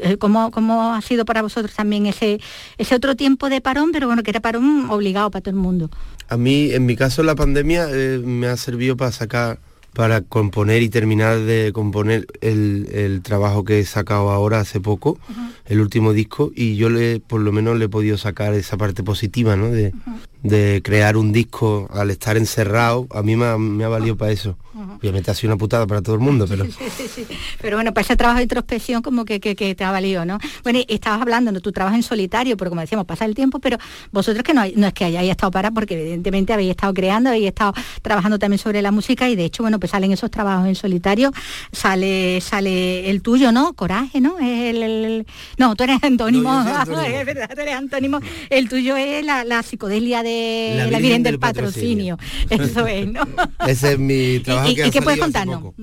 eh, ¿cómo, ¿cómo ha sido para vosotros también ese, ese otro tiempo de parón, pero bueno, que era parón obligado para todo el mundo? A mí, en mi caso, la pandemia eh, me ha servido para sacar, para componer y terminar de componer el, el trabajo que he sacado ahora hace poco, el último disco, y yo le, por lo menos le he podido sacar esa parte positiva, ¿no? De, de crear un disco al estar encerrado, a mí me ha, me ha valido para eso. Obviamente ha sido una putada para todo el mundo, pero... Sí, sí, sí. Pero bueno, para ese trabajo de introspección como que, que- que te ha valido, ¿no? Bueno, y estabas hablando de tu trabajo en solitario, porque como decíamos, pasa el tiempo, pero vosotros que no, no es que hayáis estado para, porque evidentemente habéis estado creando, habéis estado trabajando también sobre la música y de hecho, bueno, pues salen esos trabajos en solitario, sale sale el tuyo, ¿no? Coraje, ¿no? Es el, el- no, tú eres antónimo, es verdad, tú eres antónimo. El tuyo es la, la psicodelia de la, Virgen, del, patrocinio. Eso es, ¿no? Ese es mi trabajo ¿Y- que y ha qué puedes contarnos?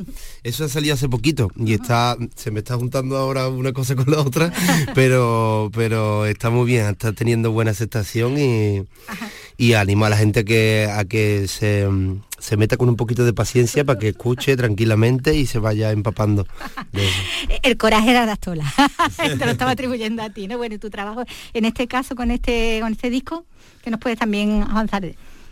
Eso ha salido hace poquito y está se me está juntando ahora una cosa con la otra, pero pero está muy bien, está teniendo buena aceptación y, y animo a la gente que a que se, se meta con un poquito de paciencia para que escuche tranquilamente y se vaya empapando de eso. El coraje era de Astola. Te lo estaba atribuyendo a ti, ¿no? Bueno, tu trabajo en este caso con este con este disco, que nos puedes también avanzar.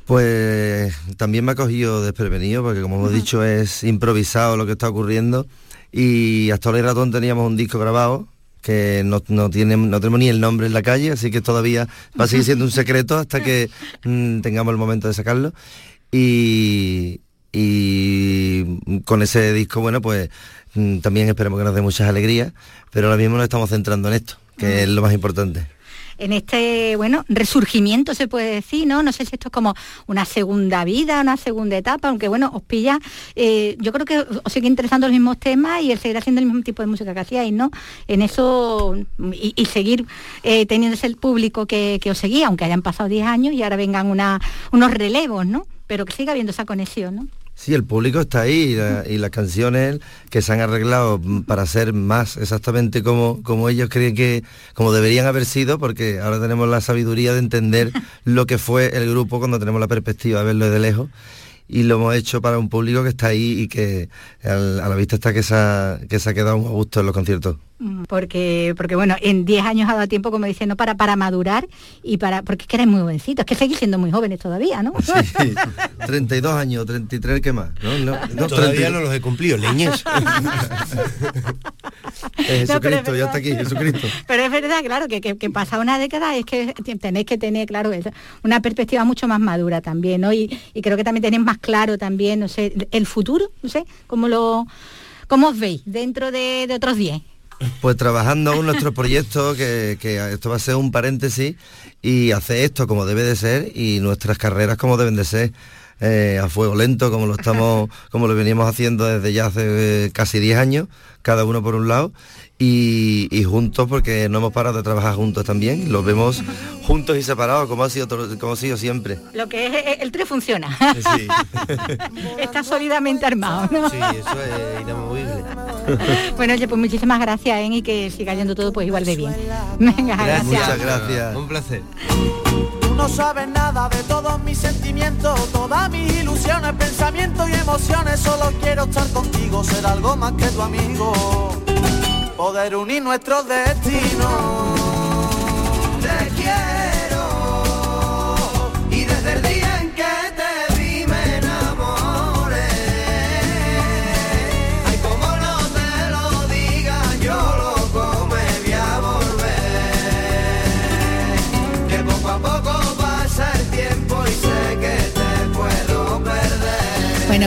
Pues también me ha cogido desprevenido porque como hemos dicho es improvisado lo que está ocurriendo y hasta ahora y ratón teníamos un disco grabado que no, no, tiene, no tenemos ni el nombre en la calle, así que todavía va a seguir siendo un secreto hasta que mm, tengamos el momento de sacarlo. Y, y con ese disco, bueno, pues mm, también esperemos que nos dé muchas alegrías, pero ahora mismo nos estamos centrando en esto, que es lo más importante. En este, bueno, resurgimiento se puede decir, ¿no? No sé si esto es como una segunda vida, una segunda etapa, aunque bueno, os pilla, eh, yo creo que os sigue interesando los mismos temas y el seguir haciendo el mismo tipo de música que hacíais, ¿no? En eso y, y seguir eh, teniendo ese público que, que os seguía, aunque hayan pasado 10 años y ahora vengan una, unos relevos, ¿no? Pero que siga habiendo esa conexión, ¿no? Sí, el público está ahí y, la- y las canciones que se han arreglado para ser más exactamente como, como ellos creen que, como deberían haber sido, porque ahora tenemos la sabiduría de entender lo que fue el grupo cuando tenemos la perspectiva de verlo de lejos. Y lo hemos hecho para un público que está ahí y que al- a la vista está que se ha, que se ha quedado a gusto en los conciertos. Porque, porque bueno, en 10 años ha dado tiempo, como diciendo, para, para madurar y para. Porque es que eres muy jovencito, es que seguís siendo muy jóvenes todavía, ¿no? 32 años, 33, ¿qué más? No, no, no, Todavía 32. no los he cumplido, leñes. Eh, No, pero es Jesucristo, ya está aquí, Jesucristo. Pero es verdad, claro, que, que, que pasada una década es que tenéis que tener, claro, una perspectiva mucho más madura también, ¿no? Y, y creo que también tenéis más claro también, no sé, el futuro, no sé, cómo lo cómo os veis dentro de, de otros 10. Pues trabajando en nuestro proyecto, que, esto va a ser un paréntesis, y hacer esto como debe de ser y nuestras carreras como deben de ser. eh, a fuego lento, como lo estamos, como lo venimos haciendo desde ya hace eh, casi 10 años, cada uno por un lado, y, y juntos porque no hemos parado de trabajar juntos también, los vemos juntos y separados, como ha sido, to- como ha sido siempre. Lo que es el trío funciona. Sí. Está sólidamente armado, ¿no? Sí, eso es inamovible. Bueno, oye, pues muchísimas gracias, ¿eh? y que siga yendo todo pues igual de bien. Venga, gracias. Muchas gracias. Un placer. Tú no sabes nada de todos mis sentimientos, todas mis ilusiones, pensamientos y emociones. Solo quiero estar contigo, ser algo más que tu amigo. Poder unir nuestros destinos.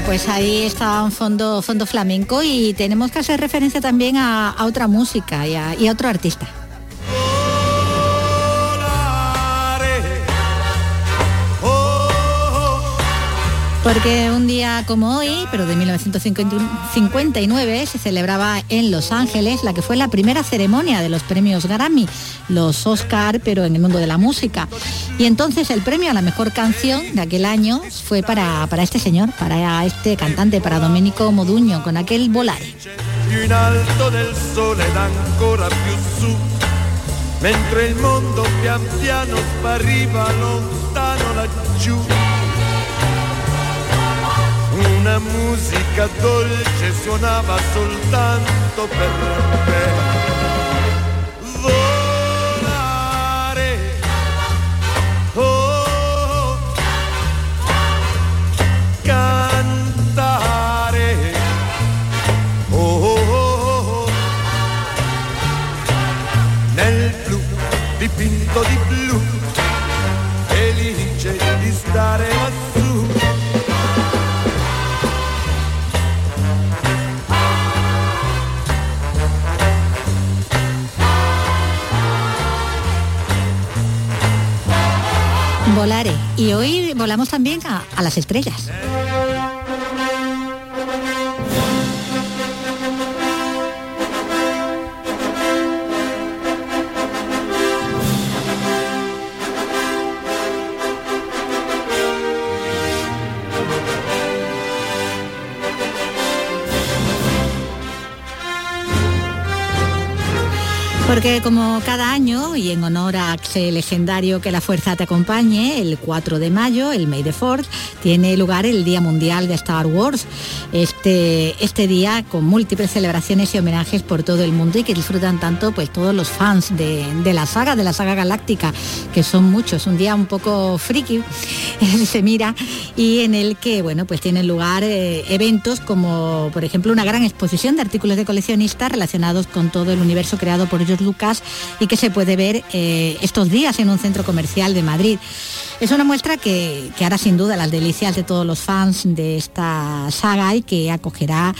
Pues ahí está un fondo, fondo flamenco y tenemos que hacer referencia también a, otra música y a otro artista. Porque un día como hoy, pero de 1959, se celebraba en Los Ángeles la que fue la primera ceremonia de los premios Grammy, los Oscar, pero en el mundo de la música. Y entonces el premio a la mejor canción de aquel año fue para, para este señor, para este cantante, para Domenico Moduño, con aquel volare. mentre pian piano lontano. Una musica dolce suonava soltanto per me. Volare, oh, cantare. Oh, oh, oh. nel blu dipinto di blu felice di stare Volare. Y hoy volamos también a las estrellas. Porque como cada año, y en honor a ese legendario Que la Fuerza te acompañe, el 4 de mayo, el May the 4 tiene lugar el Día Mundial de Star Wars. Este, este día con múltiples celebraciones y homenajes por todo el mundo y que disfrutan tanto pues todos los fans de, de la saga, de la saga galáctica, que son muchos. Un día un poco friki, se mira, y en el que, bueno, pues tienen lugar eh, eventos como, por ejemplo, una gran exposición de artículos de coleccionistas relacionados con todo el universo creado por George Lucas y que se puede ver eh, estos días en un centro comercial de Madrid. Es una muestra que, hará sin duda las delicias de todos los fans de esta saga y que acogerá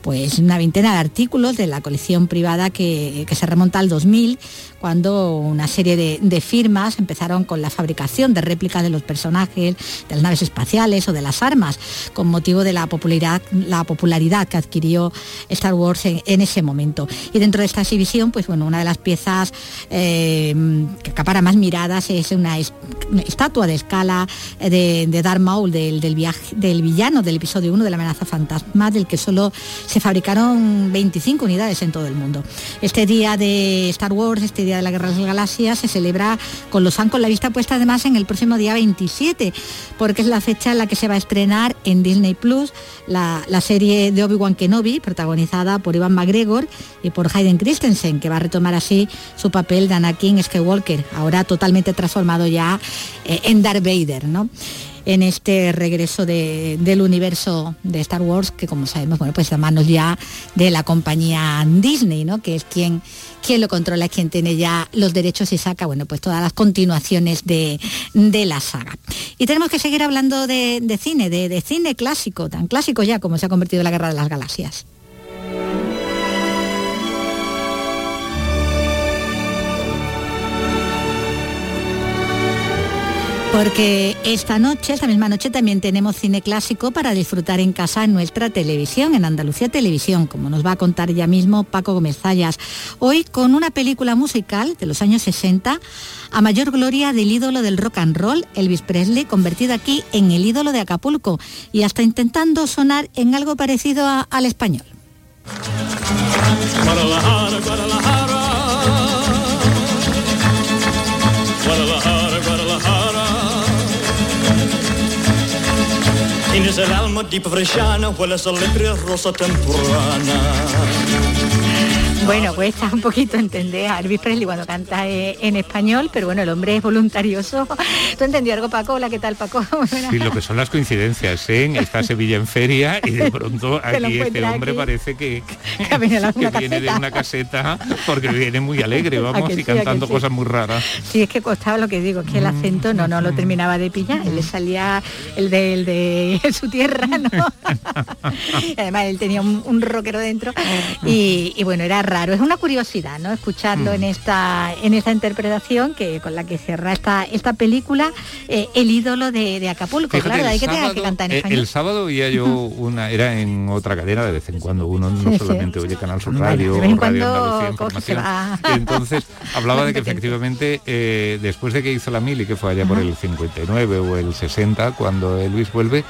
pues una veintena de artículos de la colección privada que, que se remonta al 2000, cuando una serie de, firmas empezaron con la fabricación de réplicas de los personajes, de las naves espaciales o de las armas, con motivo de la popularidad, la popularidad que adquirió Star Wars en, ese momento. Y dentro de esta exhibición, pues bueno, una de las piezas eh, que acapara más miradas es una, es, una estatua de escala de, de Darth Maul, del, del, viaje, del villano del episodio 1 de la amenaza fantasma, del que solo se fabricaron 25 unidades en todo el mundo. Este día de Star Wars, este día de la Guerra de las Galaxias, se celebra con los con la vista puesta además en el próximo día 27, porque es la fecha en la que se va a estrenar en Disney Plus la, la serie de Obi-Wan Kenobi, protagonizada por Ivan McGregor y por Hayden Christensen, que va a retomar así su papel de Anakin Skywalker, ahora totalmente transformado ya eh, en Darth Vader, ¿no? En este regreso de, del universo de Star Wars, que como sabemos, bueno, pues a manos ya de la compañía Disney, ¿no? Que es quien, quien lo controla, es quien tiene ya los derechos y saca, bueno, pues todas las continuaciones de, de la saga. Y tenemos que seguir hablando de, de cine, de, de cine clásico, tan clásico ya como se ha convertido la Guerra de las Galaxias. Porque esta noche, esta misma noche, también tenemos cine clásico para disfrutar en casa en nuestra televisión, en Andalucía Televisión, como nos va a contar ya mismo Paco Gómez Zayas. Hoy con una película musical de los años 60, a mayor gloria del ídolo del rock and roll, Elvis Presley, convertido aquí en el ídolo de Acapulco y hasta intentando sonar en algo parecido al español. Tienes el alma tipo freshana, hueles a lepre rosa temprana. Bueno, cuesta un poquito entender a Elvis Presley cuando canta eh, en español, pero bueno, el hombre es voluntarioso. ¿Tú entendí algo, Paco? Hola, ¿qué tal, Paco? Sí, lo que son las coincidencias, ¿eh? Está Sevilla en feria y de pronto aquí este hombre aquí. parece que, que, Que viene de que una viene de caseta. una caseta porque viene muy alegre, ¿A vamos, y sí, cantando sí? cosas muy raras. Sí, es que costaba lo que digo, es que el acento no, no lo terminaba de pillar, él le salía el de, el de su tierra, ¿no? Además, él tenía un, un rockero dentro y, y bueno, era raro, es una curiosidad, ¿no? Escucharlo en esta en esta interpretación que con la que cierra esta esta película, eh, el ídolo de, Acapulco. claro, hay que tener que cantar en español. El sábado oía yo una, era en otra cadena de vez en cuando uno no solamente oye Canal Sur Radio, bueno, Radio Información. Y entonces hablaba de que efectivamente después de que hizo la mili, que fue allá por el 59 o el 60, cuando Elvis vuelve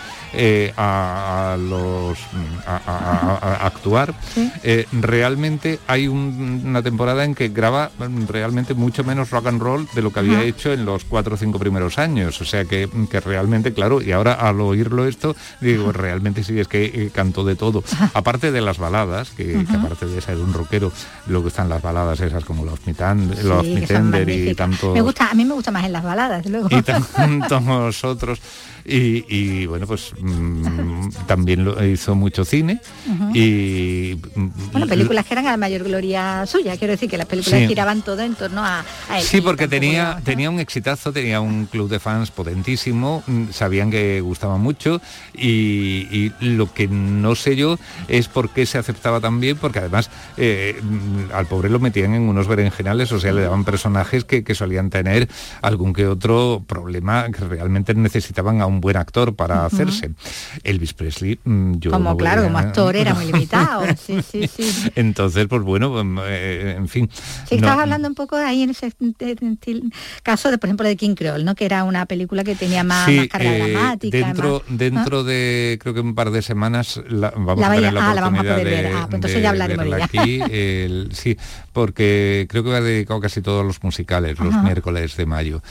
a, los a, actuar, realmente hay una temporada en que graba realmente mucho menos rock and roll de lo que había hecho en los cuatro o cinco primeros años. O sea que, realmente, claro, y ahora al oírlo esto, digo, realmente sí, es que eh, cantó de todo. Aparte de las baladas, que, aparte de ser un rockero, luego están las baladas esas como los Mitan, los Mitender y tanto. Me gusta, a mí me gusta más en las baladas, luego. Y tantos otros. Y, bueno, pues mm, también lo hizo mucho cine y... Mm, bueno, películas que eran a la mayor gloria suya, quiero decir que las películas giraban todo en torno a, él. Sí, porque tenía, tenía un exitazo, tenía un club de fans potentísimo, mm, sabían que gustaba mucho y, lo que no sé yo es por qué se aceptaba tan bien, porque además eh, al pobre lo metían en unos berenjenales, o sea, le daban personajes que, que solían tener algún que otro problema que realmente necesitaban a un buen actor para hacerse. Elvis Presley, mm, yo... Como claro, como actor era muy limitado. sí, sí, sí. Entonces, pues bueno, pues, eh, en fin. Sí, estabas hablando un poco ahí en ese caso de, por ejemplo, de King Creole, ¿no? Que era una película que tenía más, carga eh, dramática. Dentro, dentro de, creo que un par de semanas la, vamos a tener la, oportunidad de, ah, pues entonces ya hablaremos de aquí. sí, porque creo que va dedicado casi todos los musicales, los miércoles de mayo.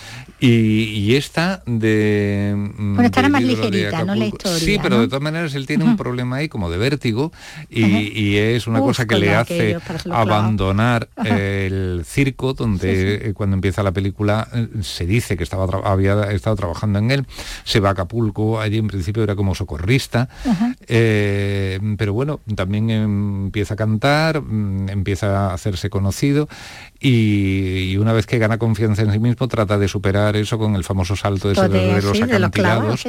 Y, esta de... Mm, bueno, estará más ligerita, ¿no? La historia. Sí, pero de todas maneras él tiene un problema ahí como de vértigo y, es una cosa que le hace abandonar el circo, donde eh, cuando empieza la película eh, se dice que estaba había estado trabajando en él, se va a Acapulco, allí en principio era como socorrista, eh, pero bueno, también empieza a cantar, mm, empieza a hacerse conocido y, una vez que gana confianza en sí mismo trata de superar eso con el famoso salto de, de, los acantilados.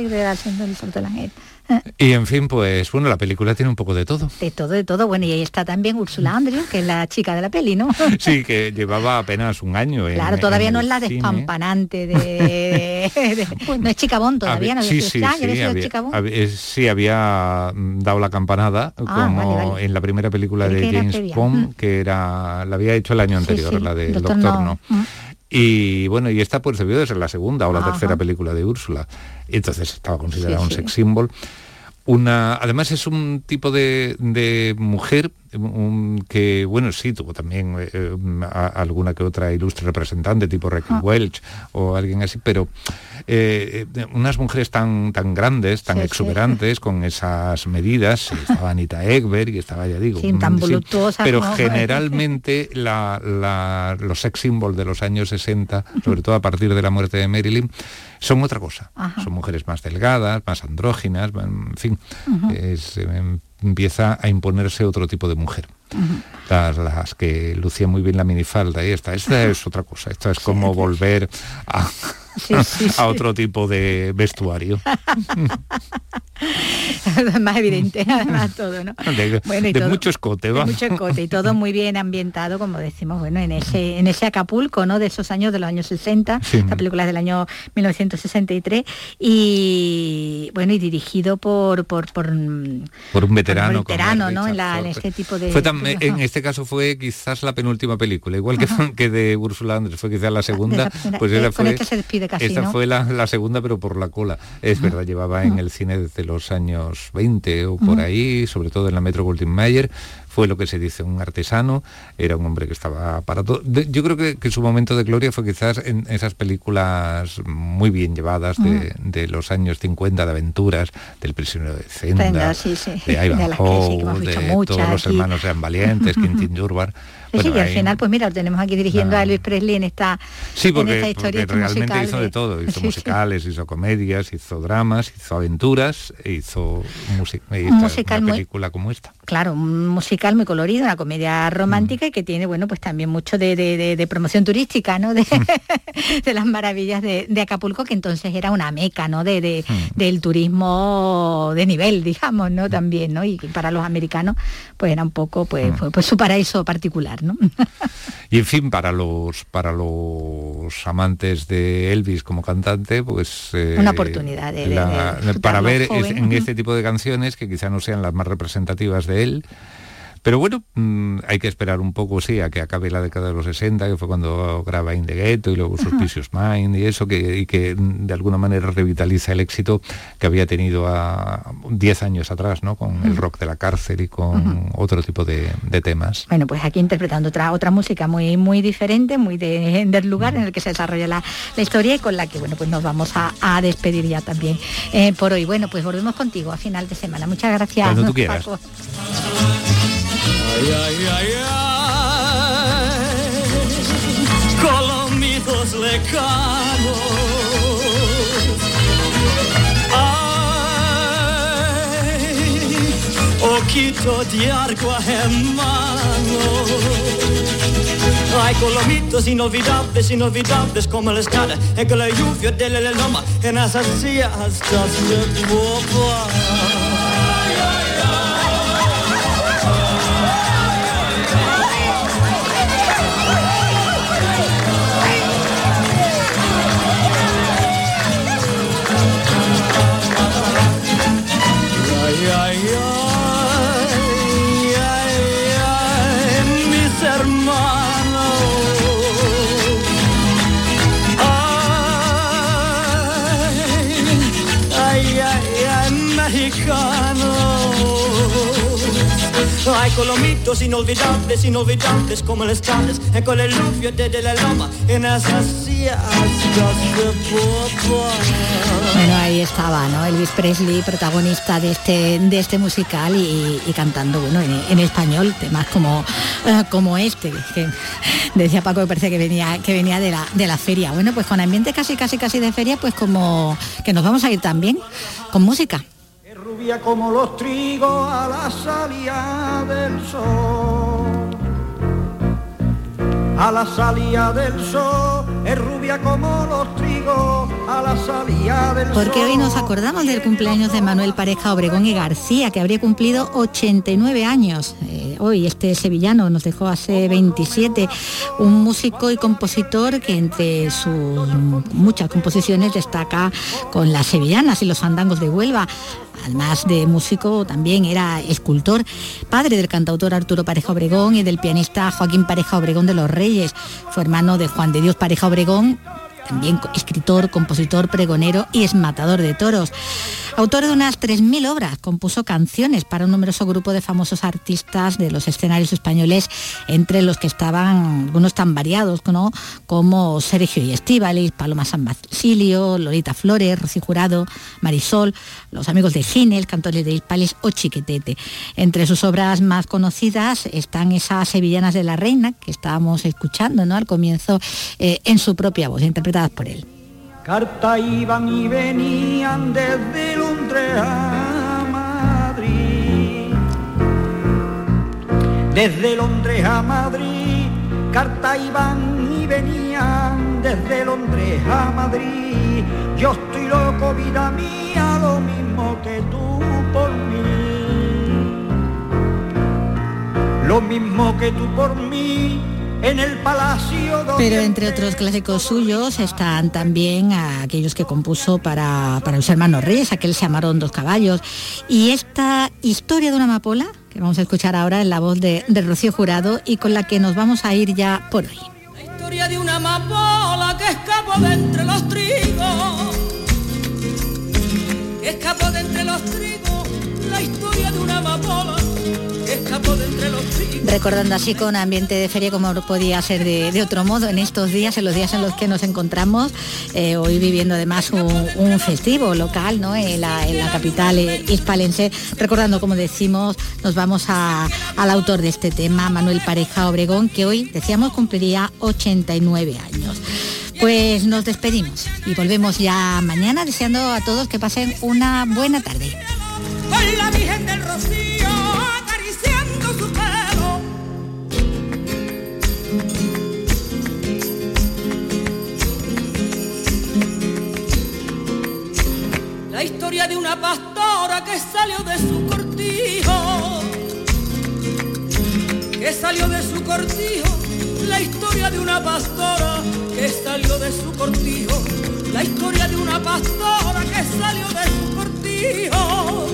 Y en fin, pues bueno, la película tiene un poco de todo. De todo, de todo. Bueno, y ahí está también Úrsula Andrews, que es la chica de la peli, ¿no? Sí, que llevaba apenas un año. claro, todavía no es la despampanante de... no es chica bon todavía, ¿no? Sí, sí, sí, había, sí, había dado la campanada, ah, como en la primera película de James Bond, mm. que era la había hecho el año anterior, la de Doctor, No. Mm. Y bueno, y esta pues debió de ser la segunda o la tercera película de Úrsula. Entonces estaba considerada un sex symbol. Una, además es un tipo de, mujer que, bueno, sí, tuvo también eh, eh, alguna que otra ilustre representante, tipo Raquel Welch o alguien así, pero eh, unas mujeres tan, tan grandes, tan exuberantes, con esas medidas, estaba Anita Ekberg y estaba, ya digo, tan pero generalmente los sex symbols de los años 60, sobre todo a partir de la muerte de Marilyn, son otra cosa. Son mujeres más delgadas, más andróginas, en fin, em, empieza a imponerse otro tipo de mujer. Las, que lucían muy bien la minifalda y esta, esta es otra cosa, esta es como volver a a otro tipo de vestuario. más evidente, además todo, ¿no? De, bueno, mucho escote, va. mucho escote y todo muy bien ambientado, como decimos, bueno, en ese, en ese Acapulco, ¿no? De esos años, de los años 60, la película es del año 1963, y bueno, y dirigido por por, por, un veterano. veterano, ¿no? En, este tipo de. En este caso fue quizás la penúltima película, igual que, que de Úrsula Andrés, fue quizás la segunda, pues ella fue. Este se despide esta fue la, segunda, pero por la cola. Es verdad, llevaba en el cine desde los años 20 o por ahí, sobre todo en la Metro Goldwyn Mayer. Fue lo que se dice un artesano, era un hombre que estaba para todo. yo creo que, su momento de gloria fue quizás en esas películas muy bien llevadas de, los años 50, de aventuras, del prisionero de Zenda, de Ivanhoe, de, todos los hermanos eran valientes, Quintin Durbar Sí, sí, y al final, pues mira, lo tenemos aquí dirigiendo a Luis Presley en esta, sí, porque, historia. realmente hizo de, todo, hizo musicales, hizo comedias, hizo dramas, hizo aventuras, hizo música, una película como esta. Claro, un musical muy colorido, una comedia romántica y que tiene, bueno, pues también mucho de, promoción turística, ¿no? De, las maravillas de, Acapulco, que entonces era una meca, ¿no? De, del turismo de nivel, digamos, ¿no? También, ¿no? Y para los americanos, pues era un poco, pues, pues su paraíso particular, ¿no? y en fin, para los para los amantes de Elvis como cantante, pues eh, una oportunidad para ver en este tipo de canciones que quizá no sean las más representativas de él pero bueno, mm, hay que esperar un poco, sí, a que acabe la década de los 60, que fue cuando graba In the Ghetto y luego Suspicious Mind y eso, que, y que de alguna manera revitaliza el éxito que había tenido a 10 años atrás, ¿no? Con el rock de la cárcel y con otro tipo de, temas. Bueno, pues aquí interpretando otra, otra música muy, muy diferente, muy de, del lugar en el que se desarrolla la, historia y con la que, bueno, pues nos vamos a, despedir ya también eh, por hoy. Bueno, pues volvemos contigo a final de semana. Muchas gracias. Cuando tú quieras. Ay, ay, ay, ay, colomitos lecanos. Ay, oquito de agua en mano. Ay, colomitos inolvidables, inolvidables como la escala en que la lluvia de la loma en esas sillas hasta se Bueno, ahí estaba, ¿no? Elvis Presley, protagonista de este, de este musical y, cantando, bueno, en, español, temas como, eh, como este, que decía Paco que parece que venía, que venía de la, de la feria. Bueno, pues con ambiente casi, casi, casi de feria, pues como que nos vamos a ir también con música rubia como los trigos a la salida del sol. A la salida del sol, es rubia como los trigos Porque hoy nos acordamos del cumpleaños de Manuel Pareja Obregón y García, que habría cumplido 89 años. Eh, hoy este sevillano nos dejó hace 27, un músico y compositor que entre sus muchas composiciones destaca con las sevillanas y los fandangos de Huelva además de músico, también era escultor, padre del cantautor Arturo Pareja Obregón y del pianista Joaquín Pareja Obregón de los Reyes. Fue hermano de Juan de Dios Pareja Obregón, también escritor, compositor, pregonero y esmatador de toros. Autor de unas 3.000 obras, compuso canciones para un numeroso grupo de famosos artistas de los escenarios españoles, entre los que estaban algunos tan variados como Sergio y Estíbalis, Paloma San Basilio, Lolita Flores, Rocío Jurado, Marisol, los amigos de Ginel, cantores de Hispalis o Chiquetete. Entre sus obras más conocidas están esas sevillanas de la reina que estábamos escuchando ¿no? al comienzo eh, en su propia voz, interpretadas por él. Carta iban y venían desde Londres a Madrid. Desde Londres a Madrid, carta iban y venían desde Londres a Madrid. Yo estoy loco, vida mía, lo mismo que tú por mí. Lo mismo que tú por mí en el palacio. Pero entre otros clásicos suyos están también aquellos que compuso para, para los hermanos Reyes, aquel se llamaron Dos Caballos. Y esta historia de una amapola, que vamos a escuchar ahora en la voz de, de Rocío Jurado y con la que nos vamos a ir ya por hoy. La historia de una amapola que escapó de entre los trigos, que escapó de entre los trigos la historia de una amapola Recordando así con ambiente de feria como podía ser de, otro modo en estos días, en los días en los que nos encontramos, eh, hoy viviendo además un, festivo local ¿no? en, la, capital eh, hispalense. Recordando, como decimos, nos vamos al autor de este tema, Manuel Pareja Obregón, que hoy, decíamos, cumpliría 89 años. Pues nos despedimos y volvemos ya mañana deseando a todos que pasen una buena tarde. La Virgen del Rocío acariciando su pelo. La historia de una pastora que salió de su cortijo, que salió de su cortijo. La historia de una pastora que salió de su cortijo, la historia de una pastora que salió de su cortijo,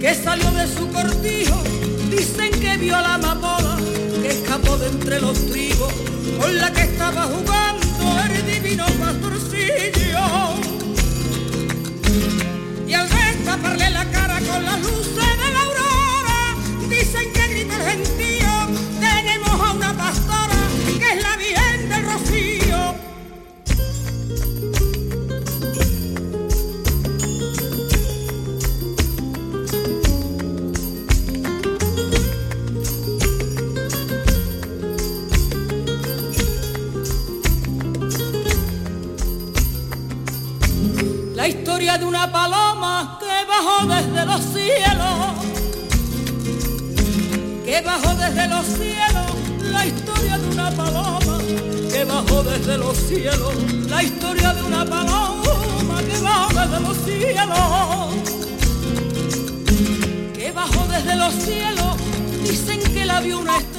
que salió de su cortijo, dicen que vio a la amapola que escapó de entre los trigos, con la que estaba jugando el divino pastorcillo. Y al destaparle la cara con las luces de la aurora, dicen que grita el gentío bajó desde los cielos, que bajó desde los cielos la historia de una paloma, que bajó desde los cielos la historia de una paloma, que bajó desde los cielos, que bajó desde los cielos, dicen que la vio una estrella